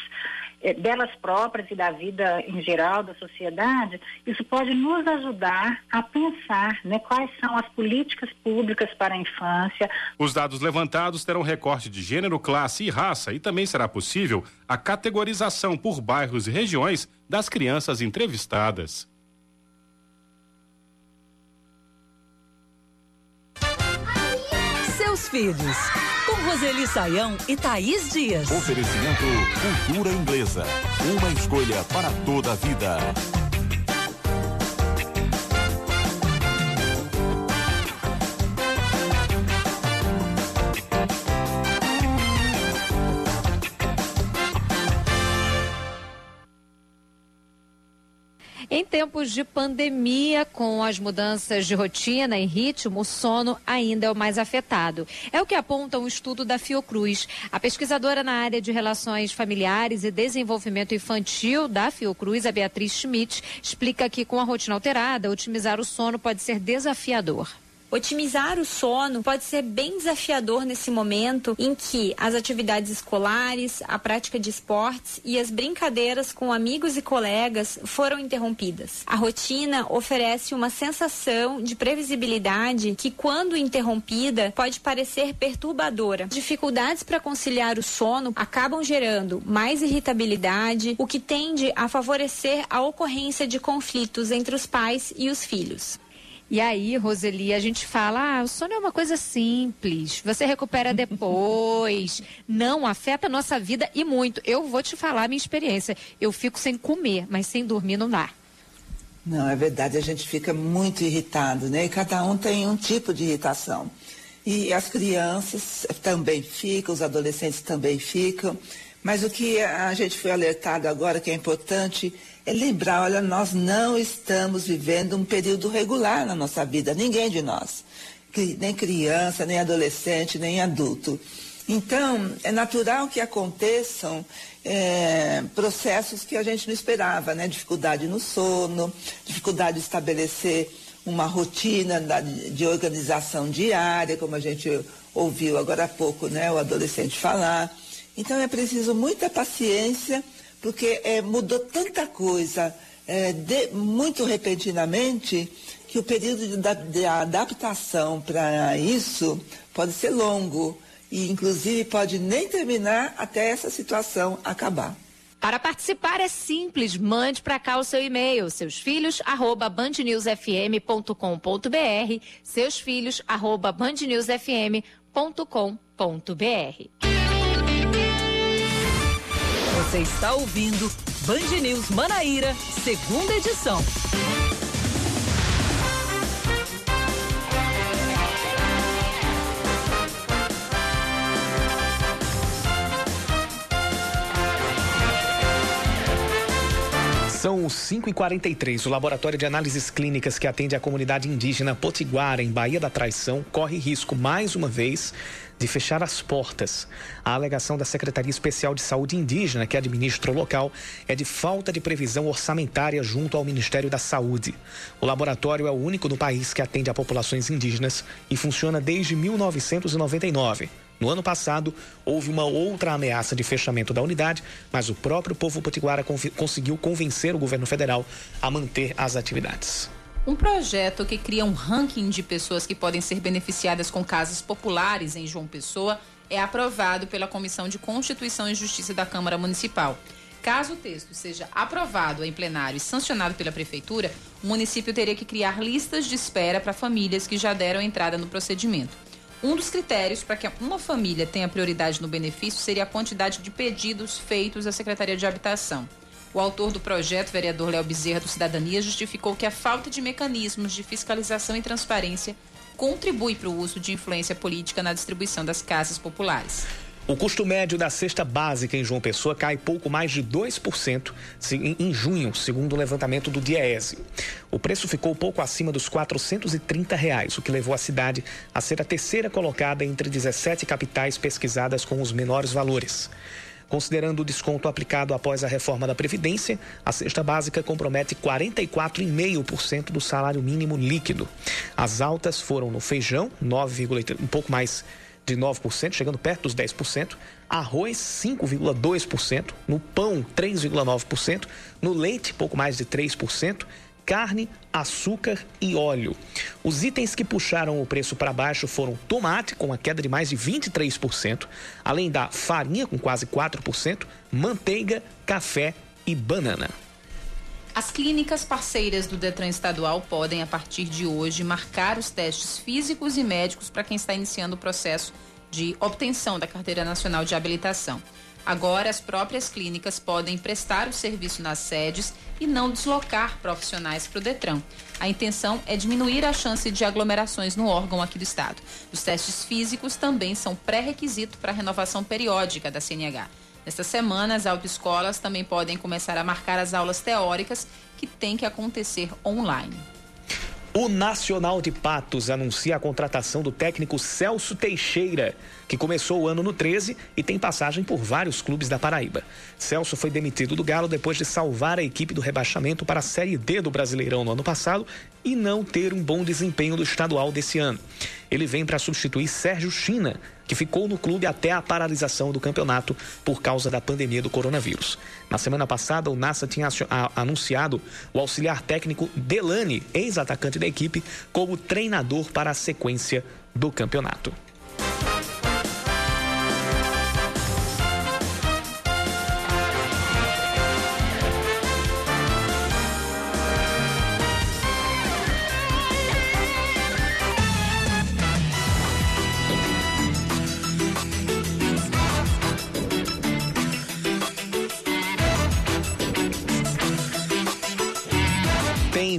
eh, delas próprias e da vida em geral da sociedade, isso pode nos ajudar a pensar né, quais são as políticas públicas para a infância. Os dados levantados terão recorte de gênero, classe e raça e também será possível a categorização por bairros e regiões das crianças entrevistadas. Seus filhos com Roseli Saião e Thaís Dias. Oferecimento Cultura Inglesa. Uma escolha para toda a vida. Em tempos de pandemia, com as mudanças de rotina e ritmo, o sono ainda é o mais afetado. É o que aponta um estudo da Fiocruz. A pesquisadora na área de relações familiares e desenvolvimento infantil da Fiocruz, a Beatriz Schmidt, explica que com a rotina alterada, otimizar o sono pode ser desafiador. Otimizar o sono pode ser bem desafiador nesse momento em que as atividades escolares, a prática de esportes e as brincadeiras com amigos e colegas foram interrompidas. A rotina oferece uma sensação de previsibilidade que, quando interrompida, pode parecer perturbadora. Dificuldades para conciliar o sono acabam gerando mais irritabilidade, o que tende a favorecer a ocorrência de conflitos entre os pais e os filhos. E aí, Roseli, a gente fala, ah, o sono é uma coisa simples, você recupera depois. Não, afeta a nossa vida e muito. Eu vou te falar a minha experiência. Eu fico sem comer, mas sem dormir não dá. Não, é verdade, a gente fica muito irritado, né? E cada um tem um tipo de irritação. E as crianças também ficam, os adolescentes também ficam. Mas o que a gente foi alertado agora, que é importante, é lembrar, olha, nós não estamos vivendo um período regular na nossa vida, ninguém de nós. Nem criança, nem adolescente, nem adulto. Então, é natural que aconteçam é, processos que a gente não esperava, né? Dificuldade no sono, dificuldade de estabelecer uma rotina de organização diária, como a gente ouviu agora há pouco, né? O adolescente falar. Então, é preciso muita paciência porque é, mudou tanta coisa é, de, muito repentinamente que o período de, de adaptação para isso pode ser longo e inclusive pode nem terminar até essa situação acabar. Para participar é simples, mande para cá o seu e-mail, seus filhos arroba. Você está ouvindo Band News Manaíra, segunda edição. São 5h43. O Laboratório de Análises Clínicas que atende a comunidade indígena Potiguara, em Bahia da Traição, corre risco, mais uma vez, de fechar as portas. A alegação da Secretaria Especial de Saúde Indígena, que administra o local, é de falta de previsão orçamentária junto ao Ministério da Saúde. O laboratório é o único no país que atende a populações indígenas e funciona desde 1999. No ano passado, houve uma outra ameaça de fechamento da unidade, mas o próprio povo potiguara conseguiu convencer o governo federal a manter as atividades. Um projeto que cria um ranking de pessoas que podem ser beneficiadas com casas populares em João Pessoa é aprovado pela Comissão de Constituição e Justiça da Câmara Municipal. Caso o texto seja aprovado em plenário e sancionado pela Prefeitura, o município teria que criar listas de espera para famílias que já deram entrada no procedimento. Um dos critérios para que uma família tenha prioridade no benefício seria a quantidade de pedidos feitos à Secretaria de Habitação. O autor do projeto, vereador Léo Bezerra do Cidadania, justificou que a falta de mecanismos de fiscalização e transparência contribui para o uso de influência política na distribuição das casas populares. O custo médio da cesta básica em João Pessoa cai pouco mais de 2% em junho, segundo o levantamento do Diese. O preço ficou pouco acima dos 430 reais, o que levou a cidade a ser a terceira colocada entre 17 capitais pesquisadas com os menores valores. Considerando o desconto aplicado após a reforma da Previdência, a cesta básica compromete 44,5% do salário mínimo líquido. As altas foram no feijão, 9, um pouco mais de 9%, chegando perto dos 10%, arroz 5,2%, no pão 3,9%, no leite pouco mais de 3%, carne, açúcar e óleo. Os itens que puxaram o preço para baixo foram tomate, com uma queda de mais de 23%, além da farinha, com quase 4%, manteiga, café e banana. As clínicas parceiras do Detran Estadual podem, a partir de hoje, marcar os testes físicos e médicos para quem está iniciando o processo de obtenção da Carteira Nacional de Habilitação. Agora, as próprias clínicas podem prestar o serviço nas sedes e não deslocar profissionais para o Detran. A intenção é diminuir a chance de aglomerações no órgão aqui do Estado. Os testes físicos também são pré-requisito para a renovação periódica da CNH. Nesta semana, as autoescolas também podem começar a marcar as aulas teóricas que têm que acontecer online. O Nacional de Patos anuncia a contratação do técnico Celso Teixeira que começou o ano no 13 e tem passagem por vários clubes da Paraíba. Celso foi demitido do Galo depois de salvar a equipe do rebaixamento para a Série D do Brasileirão no ano passado e não ter um bom desempenho do estadual desse ano. Ele vem para substituir Sérgio China, que ficou no clube até a paralisação do campeonato por causa da pandemia do coronavírus. Na semana passada, o NASA tinha anunciado o auxiliar técnico Delane, ex-atacante da equipe, como treinador para a sequência do campeonato.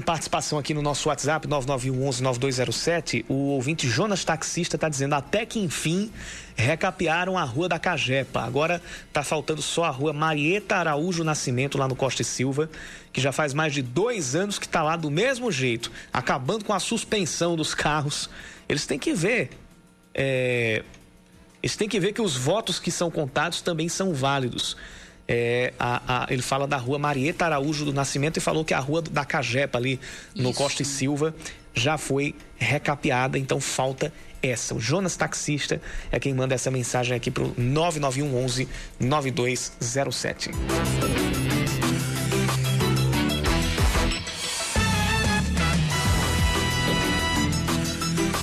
Participação aqui no nosso WhatsApp 9911-9207. O ouvinte Jonas Taxista está dizendo até que enfim recapearam a Rua da Cajepa. Agora está faltando só a Rua Marieta Araújo Nascimento, lá no Costa e Silva, que já faz mais de dois anos que está lá do mesmo jeito, acabando com a suspensão dos carros. Eles têm que ver. É... Eles têm que ver que os votos que são contados também são válidos. É, a, a, ele fala da rua Marieta Araújo do Nascimento e falou que a rua da Cajepa, ali no Isso. Costa e Silva, já foi recapeada, então falta essa. O Jonas Taxista é quem manda essa mensagem aqui para o 991 11 9207.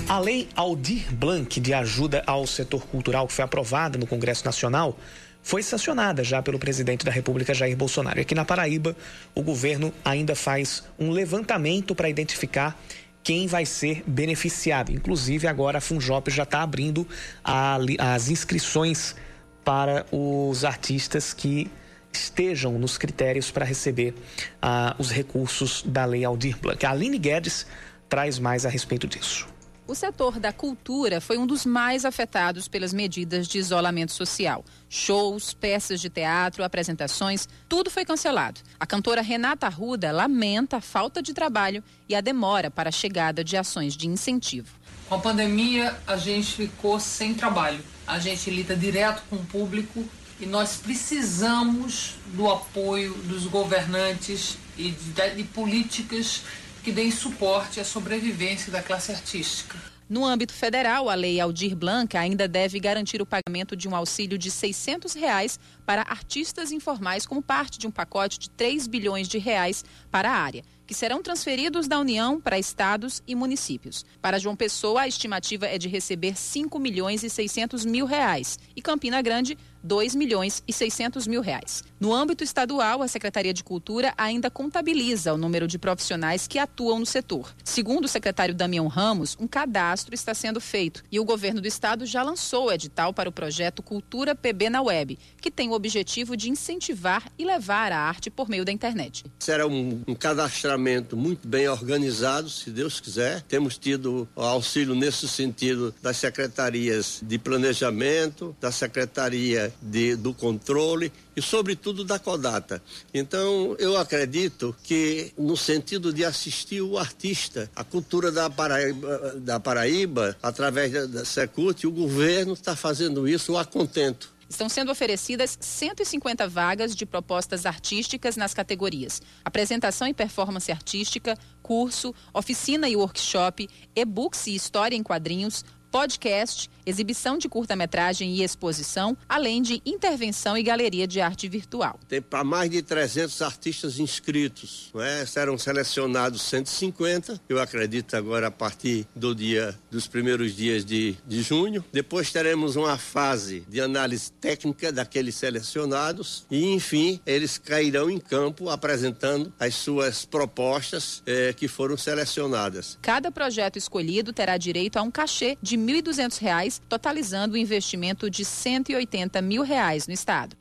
A lei Aldir Blanc de ajuda ao setor cultural que foi aprovada no Congresso Nacional foi sancionada já pelo presidente da República, Jair Bolsonaro. E aqui na Paraíba, o governo ainda faz um levantamento para identificar quem vai ser beneficiado. Inclusive, agora a Funjop já está abrindo a, as inscrições para os artistas que estejam nos critérios para receber uh, os recursos da Lei Aldir Blanc. A Aline Guedes traz mais a respeito disso. O setor da cultura foi um dos mais afetados pelas medidas de isolamento social. Shows, peças de teatro, apresentações, tudo foi cancelado. A cantora Renata Arruda lamenta a falta de trabalho e a demora para a chegada de ações de incentivo. Com a pandemia, a gente ficou sem trabalho. A gente lida direto com o público e nós precisamos do apoio dos governantes e de, de políticas que deem suporte à sobrevivência da classe artística. No âmbito federal, a Lei Aldir Blanc ainda deve garantir o pagamento de um auxílio de 600 reais para artistas informais como parte de um pacote de 3 bilhões de reais para a área, que serão transferidos da União para estados e municípios. Para João Pessoa, a estimativa é de receber 5 milhões e 600 mil reais e Campina Grande 2 milhões e 600 mil reais. No âmbito estadual, a Secretaria de Cultura ainda contabiliza o número de profissionais que atuam no setor. Segundo o secretário Damião Ramos, um cadastro está sendo feito e o governo do estado já lançou o edital para o projeto Cultura PB na Web, que tem o objetivo de incentivar e levar a arte por meio da internet. Será um, um cadastramento muito bem organizado, se Deus quiser. Temos tido auxílio nesse sentido das secretarias de planejamento, da secretaria de, do controle e, sobretudo, da Codata. Então, eu acredito que, no sentido de assistir o artista, a cultura da Paraíba, da Paraíba através da, da Secult, o governo está fazendo isso a contento. Estão sendo oferecidas 150 vagas de propostas artísticas nas categorias apresentação e performance artística, curso, oficina e workshop, e-books e história em quadrinhos, podcast, exibição de curta-metragem e exposição, além de intervenção e galeria de arte virtual. Tem para mais de 300 artistas inscritos, né? serão selecionados 150, eu acredito agora a partir do dia dos primeiros dias de, de junho. Depois teremos uma fase de análise técnica daqueles selecionados e, enfim, eles cairão em campo apresentando as suas propostas eh, que foram selecionadas. Cada projeto escolhido terá direito a um cachê de R$ 1.200 totalizando o um investimento de 180 mil reais no estado.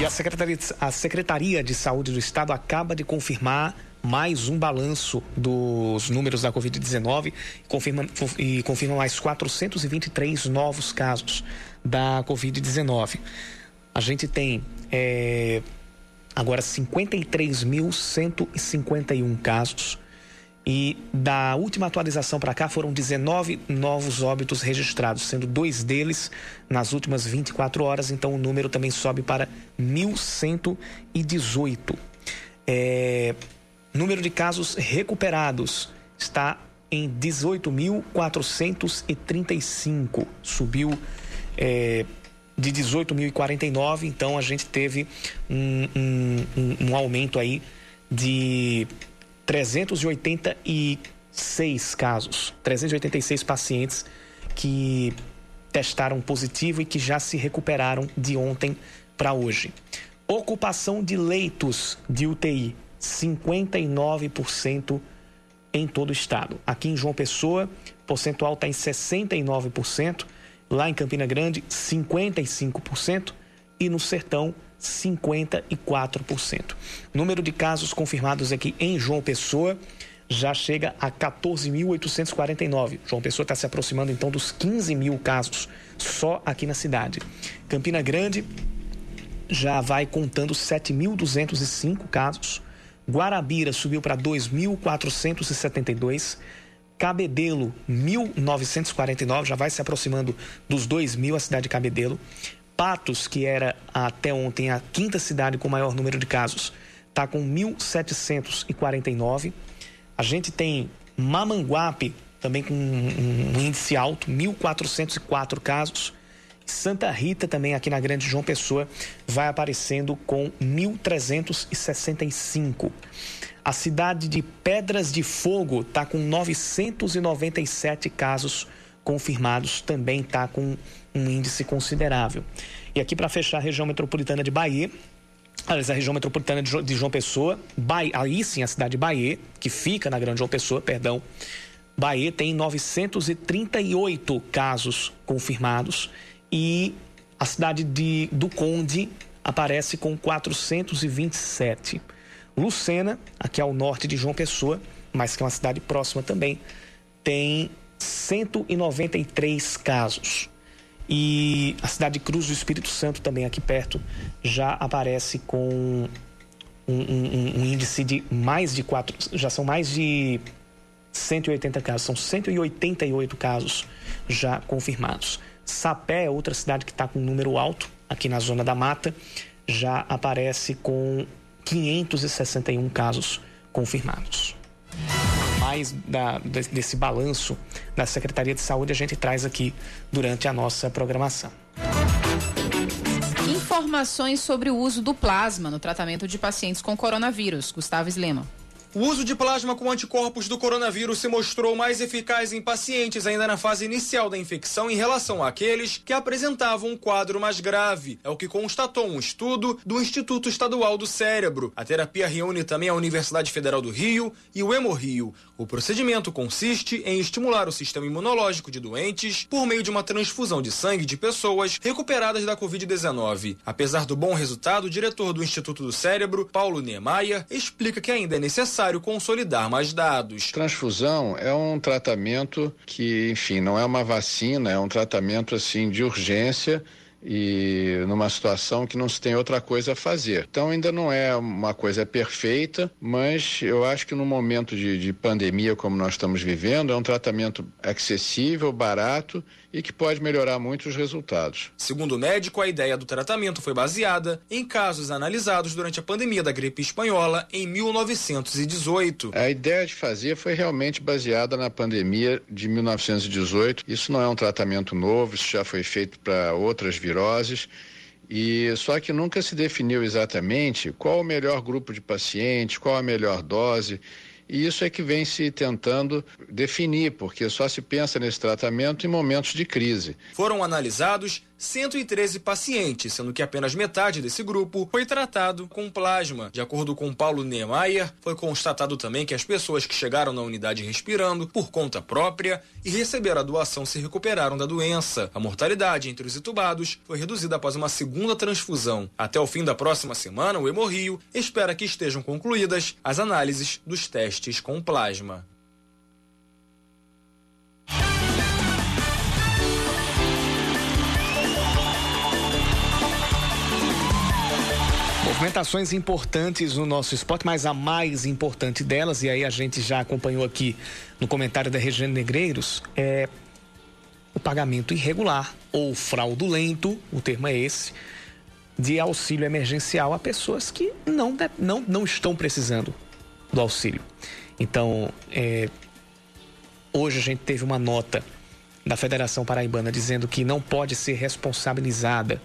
E a Secretaria, a Secretaria de Saúde do Estado acaba de confirmar mais um balanço dos números da Covid-19 confirma, e confirma mais 423 novos casos da Covid-19. A gente tem é, agora 53.151 casos. E da última atualização para cá foram 19 novos óbitos registrados, sendo dois deles nas últimas 24 horas, então o número também sobe para 1.118. É, número de casos recuperados está em 18.435, subiu é, de 18.049, então a gente teve um, um, um, aumento aí de 386 casos, 386 pacientes que testaram positivo e que já se recuperaram de ontem para hoje. Ocupação de leitos de UTI, 59% em todo o estado. Aqui em João Pessoa, o percentual está em 69%. Lá em Campina Grande, 55% e no Sertão, 54%. Número de casos confirmados aqui em João Pessoa já chega a 14.849. João Pessoa está se aproximando então dos 15 mil casos só aqui na cidade. Campina Grande já vai contando 7.205 casos. Guarabira subiu para 2.472. Cabedelo, 1949, já vai se aproximando dos 2 mil a cidade de Cabedelo. Patos, que era até ontem a quinta cidade com maior número de casos, está com 1.749. A gente tem Mamanguape, também com um, índice alto, 1.404 casos. Santa Rita, também aqui na Grande João Pessoa, vai aparecendo com 1.365. A cidade de Pedras de Fogo está com 997 casos confirmados, também está com um índice considerável. E aqui para fechar a região metropolitana de Bahia, aliás, a região metropolitana de João Pessoa, Bahia, aí sim a cidade de Bahia, que fica na Grande João Pessoa, perdão, Bahia tem 938 casos confirmados e a cidade de, do Conde aparece com 427. Lucena, aqui ao norte de João Pessoa, mas que é uma cidade próxima também, tem 193 casos. E a cidade de Cruz do Espírito Santo, também aqui perto, já aparece com um, um, um índice de mais de quatro, já são mais de 180 casos, são 188 casos já confirmados. Sapé é outra cidade que está com um número alto, aqui na zona da mata, já aparece com 561 casos confirmados. Mais da, desse balanço da Secretaria de Saúde a gente traz aqui durante a nossa programação. Informações sobre o uso do plasma no tratamento de pacientes com coronavírus. Gustavo Slema. O uso de plasma com anticorpos do coronavírus se mostrou mais eficaz em pacientes ainda na fase inicial da infecção em relação àqueles que apresentavam um quadro mais grave. É o que constatou um estudo do Instituto Estadual do Cérebro. A terapia reúne também a Universidade Federal do Rio e o Hemorrio. O procedimento consiste em estimular o sistema imunológico de doentes por meio de uma transfusão de sangue de pessoas recuperadas da Covid-19. Apesar do bom resultado, o diretor do Instituto do Cérebro, Paulo Niemeyer, explica que ainda é necessário necessário consolidar mais dados. Transfusão é um tratamento que, enfim, não é uma vacina, é um tratamento assim de urgência e numa situação que não se tem outra coisa a fazer. Então ainda não é uma coisa perfeita, mas eu acho que no momento de, de pandemia como nós estamos vivendo, é um tratamento acessível, barato e que pode melhorar muito os resultados. Segundo o médico, a ideia do tratamento foi baseada em casos analisados durante a pandemia da gripe espanhola em 1918. A ideia de fazer foi realmente baseada na pandemia de 1918. Isso não é um tratamento novo, isso já foi feito para outras viroses. E só que nunca se definiu exatamente qual o melhor grupo de pacientes, qual a melhor dose. E isso é que vem se tentando definir, porque só se pensa nesse tratamento em momentos de crise. Foram analisados 113 pacientes, sendo que apenas metade desse grupo foi tratado com plasma. De acordo com Paulo Niemeyer, foi constatado também que as pessoas que chegaram na unidade respirando por conta própria e receberam a doação se recuperaram da doença. A mortalidade entre os entubados foi reduzida após uma segunda transfusão. Até o fim da próxima semana, o Hemorrio espera que estejam concluídas as análises dos testes com plasma. Movimentações importantes no nosso esporte, mas a mais importante delas, e aí a gente já acompanhou aqui no comentário da Regiane Negreiros, é o pagamento irregular ou fraudulento, o termo é esse, de auxílio emergencial a pessoas que não, não, não estão precisando do auxílio. Então, é, hoje a gente teve uma nota da Federação Paraibana dizendo que não pode ser responsabilizada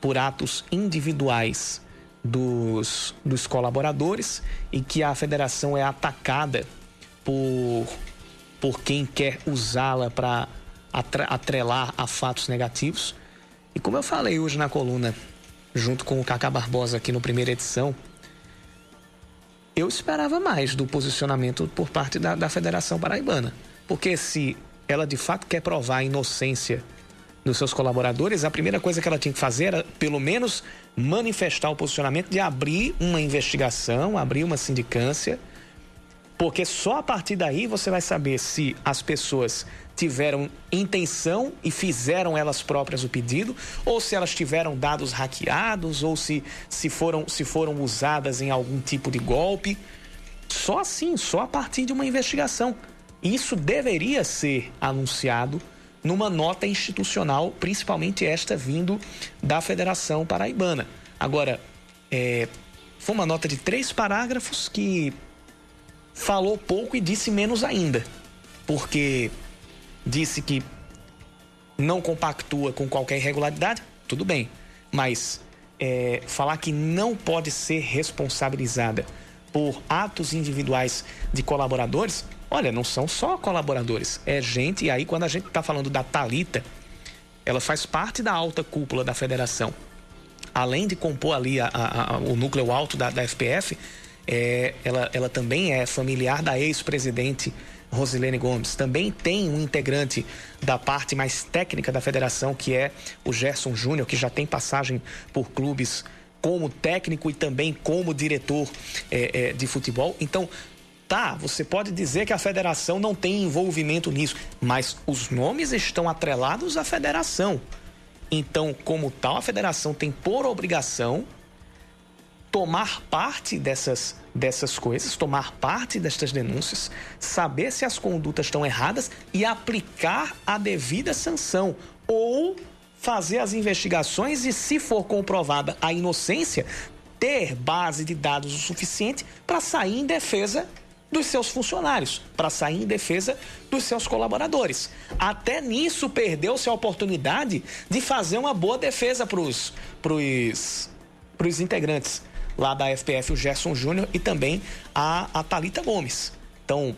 por atos individuais dos, dos colaboradores e que a federação é atacada por, por quem quer usá-la para atrelar a fatos negativos. E como eu falei hoje na coluna, junto com o Cacá Barbosa aqui no primeira edição, eu esperava mais do posicionamento por parte da, da Federação Paraibana. Porque se ela de fato quer provar a inocência dos seus colaboradores, a primeira coisa que ela tinha que fazer era, pelo menos, manifestar o posicionamento de abrir uma investigação, abrir uma sindicância, porque só a partir daí você vai saber se as pessoas tiveram intenção e fizeram elas próprias o pedido, ou se elas tiveram dados hackeados, ou se, se, foram, se foram usadas em algum tipo de golpe. Só assim, só a partir de uma investigação. Isso deveria ser anunciado numa nota institucional, principalmente esta vindo da Federação Paraibana. Agora, é, foi uma nota de três parágrafos que falou pouco e disse menos ainda, porque disse que não compactua com qualquer irregularidade, tudo bem, mas é, falar que não pode ser responsabilizada por atos individuais de colaboradores, olha, não são só colaboradores, é gente, e aí quando a gente está falando da Talita, ela faz parte da alta cúpula da federação. Além de compor ali a, a, a, o núcleo alto da, da FPF, é, ela, ela também é familiar da ex-presidente Rosilene Gomes. Também tem um integrante da parte mais técnica da federação, que é o Gerson Júnior, que já tem passagem por clubes como técnico e também como diretor é, é, de futebol. Então, tá, você pode dizer que a federação não tem envolvimento nisso, mas os nomes estão atrelados à federação. Então, como tal, a federação tem por obrigação tomar parte dessas, dessas coisas, tomar parte destas denúncias, saber se as condutas estão erradas e aplicar a devida sanção ou fazer as investigações e, se for comprovada a inocência, ter base de dados o suficiente para sair em defesa dos seus funcionários, para sair em defesa dos seus colaboradores. Até nisso perdeu-se a oportunidade de fazer uma boa defesa para os integrantes lá da FPF, o Gerson Júnior, e também a, a Talita Gomes. Então,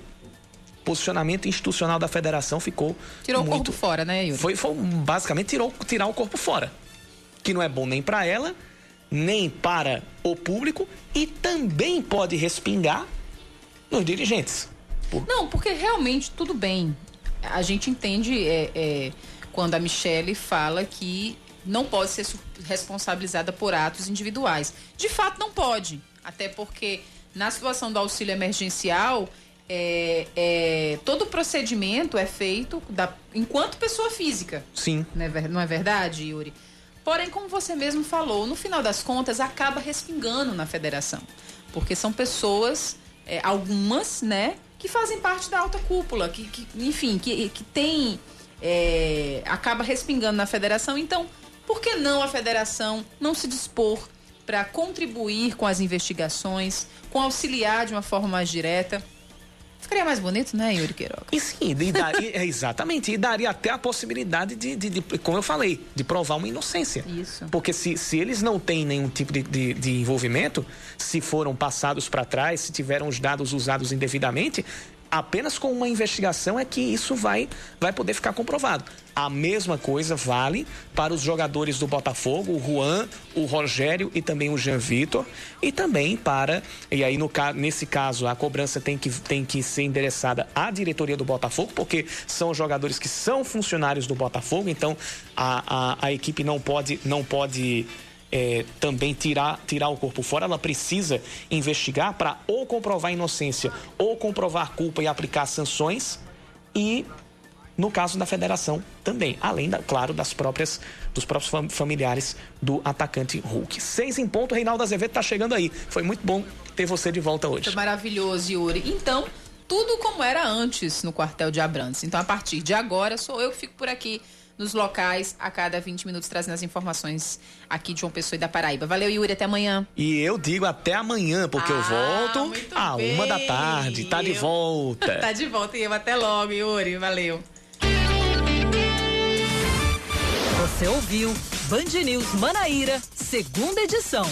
posicionamento institucional da federação ficou. Tirou muito... o corpo fora, né, Yuri? Foi, foi basicamente tirou, tirar o corpo fora. Que não é bom nem para ela, nem para o público e também pode respingar nos dirigentes. Por... Não, porque realmente tudo bem. A gente entende é, é, quando a Michele fala que não pode ser responsabilizada por atos individuais. De fato, não pode. Até porque na situação do auxílio emergencial, é, é, todo o procedimento é feito da, enquanto pessoa física. Sim. Não é, não é verdade, Yuri? Porém, como você mesmo falou, no final das contas acaba respingando na federação. Porque são pessoas, é, algumas, né, que fazem parte da alta cúpula, que, que enfim, que, que tem. É, acaba respingando na federação. Então, por que não a federação não se dispor para contribuir com as investigações, com auxiliar de uma forma mais direta? Ficaria mais bonito, né, Yuri Queiroga? E sim, e daria, é, exatamente. E daria até a possibilidade de, de, de, como eu falei, de provar uma inocência. Isso. Porque se, se eles não têm nenhum tipo de, de, de envolvimento, se foram passados para trás, se tiveram os dados usados indevidamente, apenas com uma investigação é que isso vai, vai poder ficar comprovado. A mesma coisa vale para os jogadores do Botafogo, o Juan, o Rogério e também o Jean Vitor. E também para, e aí no, nesse caso a cobrança tem que, tem que ser endereçada à diretoria do Botafogo, porque são jogadores que são funcionários do Botafogo, então a, a, a equipe não pode, não pode é, também tirar, tirar o corpo fora, ela precisa investigar para ou comprovar inocência ou comprovar culpa e aplicar sanções e no caso da federação também, além, da, claro, das próprias dos próprios familiares do atacante Hulk. Seis em ponto, Reinaldo Azevedo está chegando aí. Foi muito bom ter você de volta hoje. Foi maravilhoso, Yuri. Então, tudo como era antes no quartel de Abrantes. Então, a partir de agora, sou eu que fico por aqui nos locais a cada 20 minutos, trazendo as informações aqui de João Pessoa e da Paraíba. Valeu, Yuri, até amanhã. E eu digo até amanhã, porque ah, eu volto a bem. uma da tarde. Tá de volta. tá de volta e eu até logo, Yuri. Valeu. Você ouviu Band News Manaíra, segunda edição.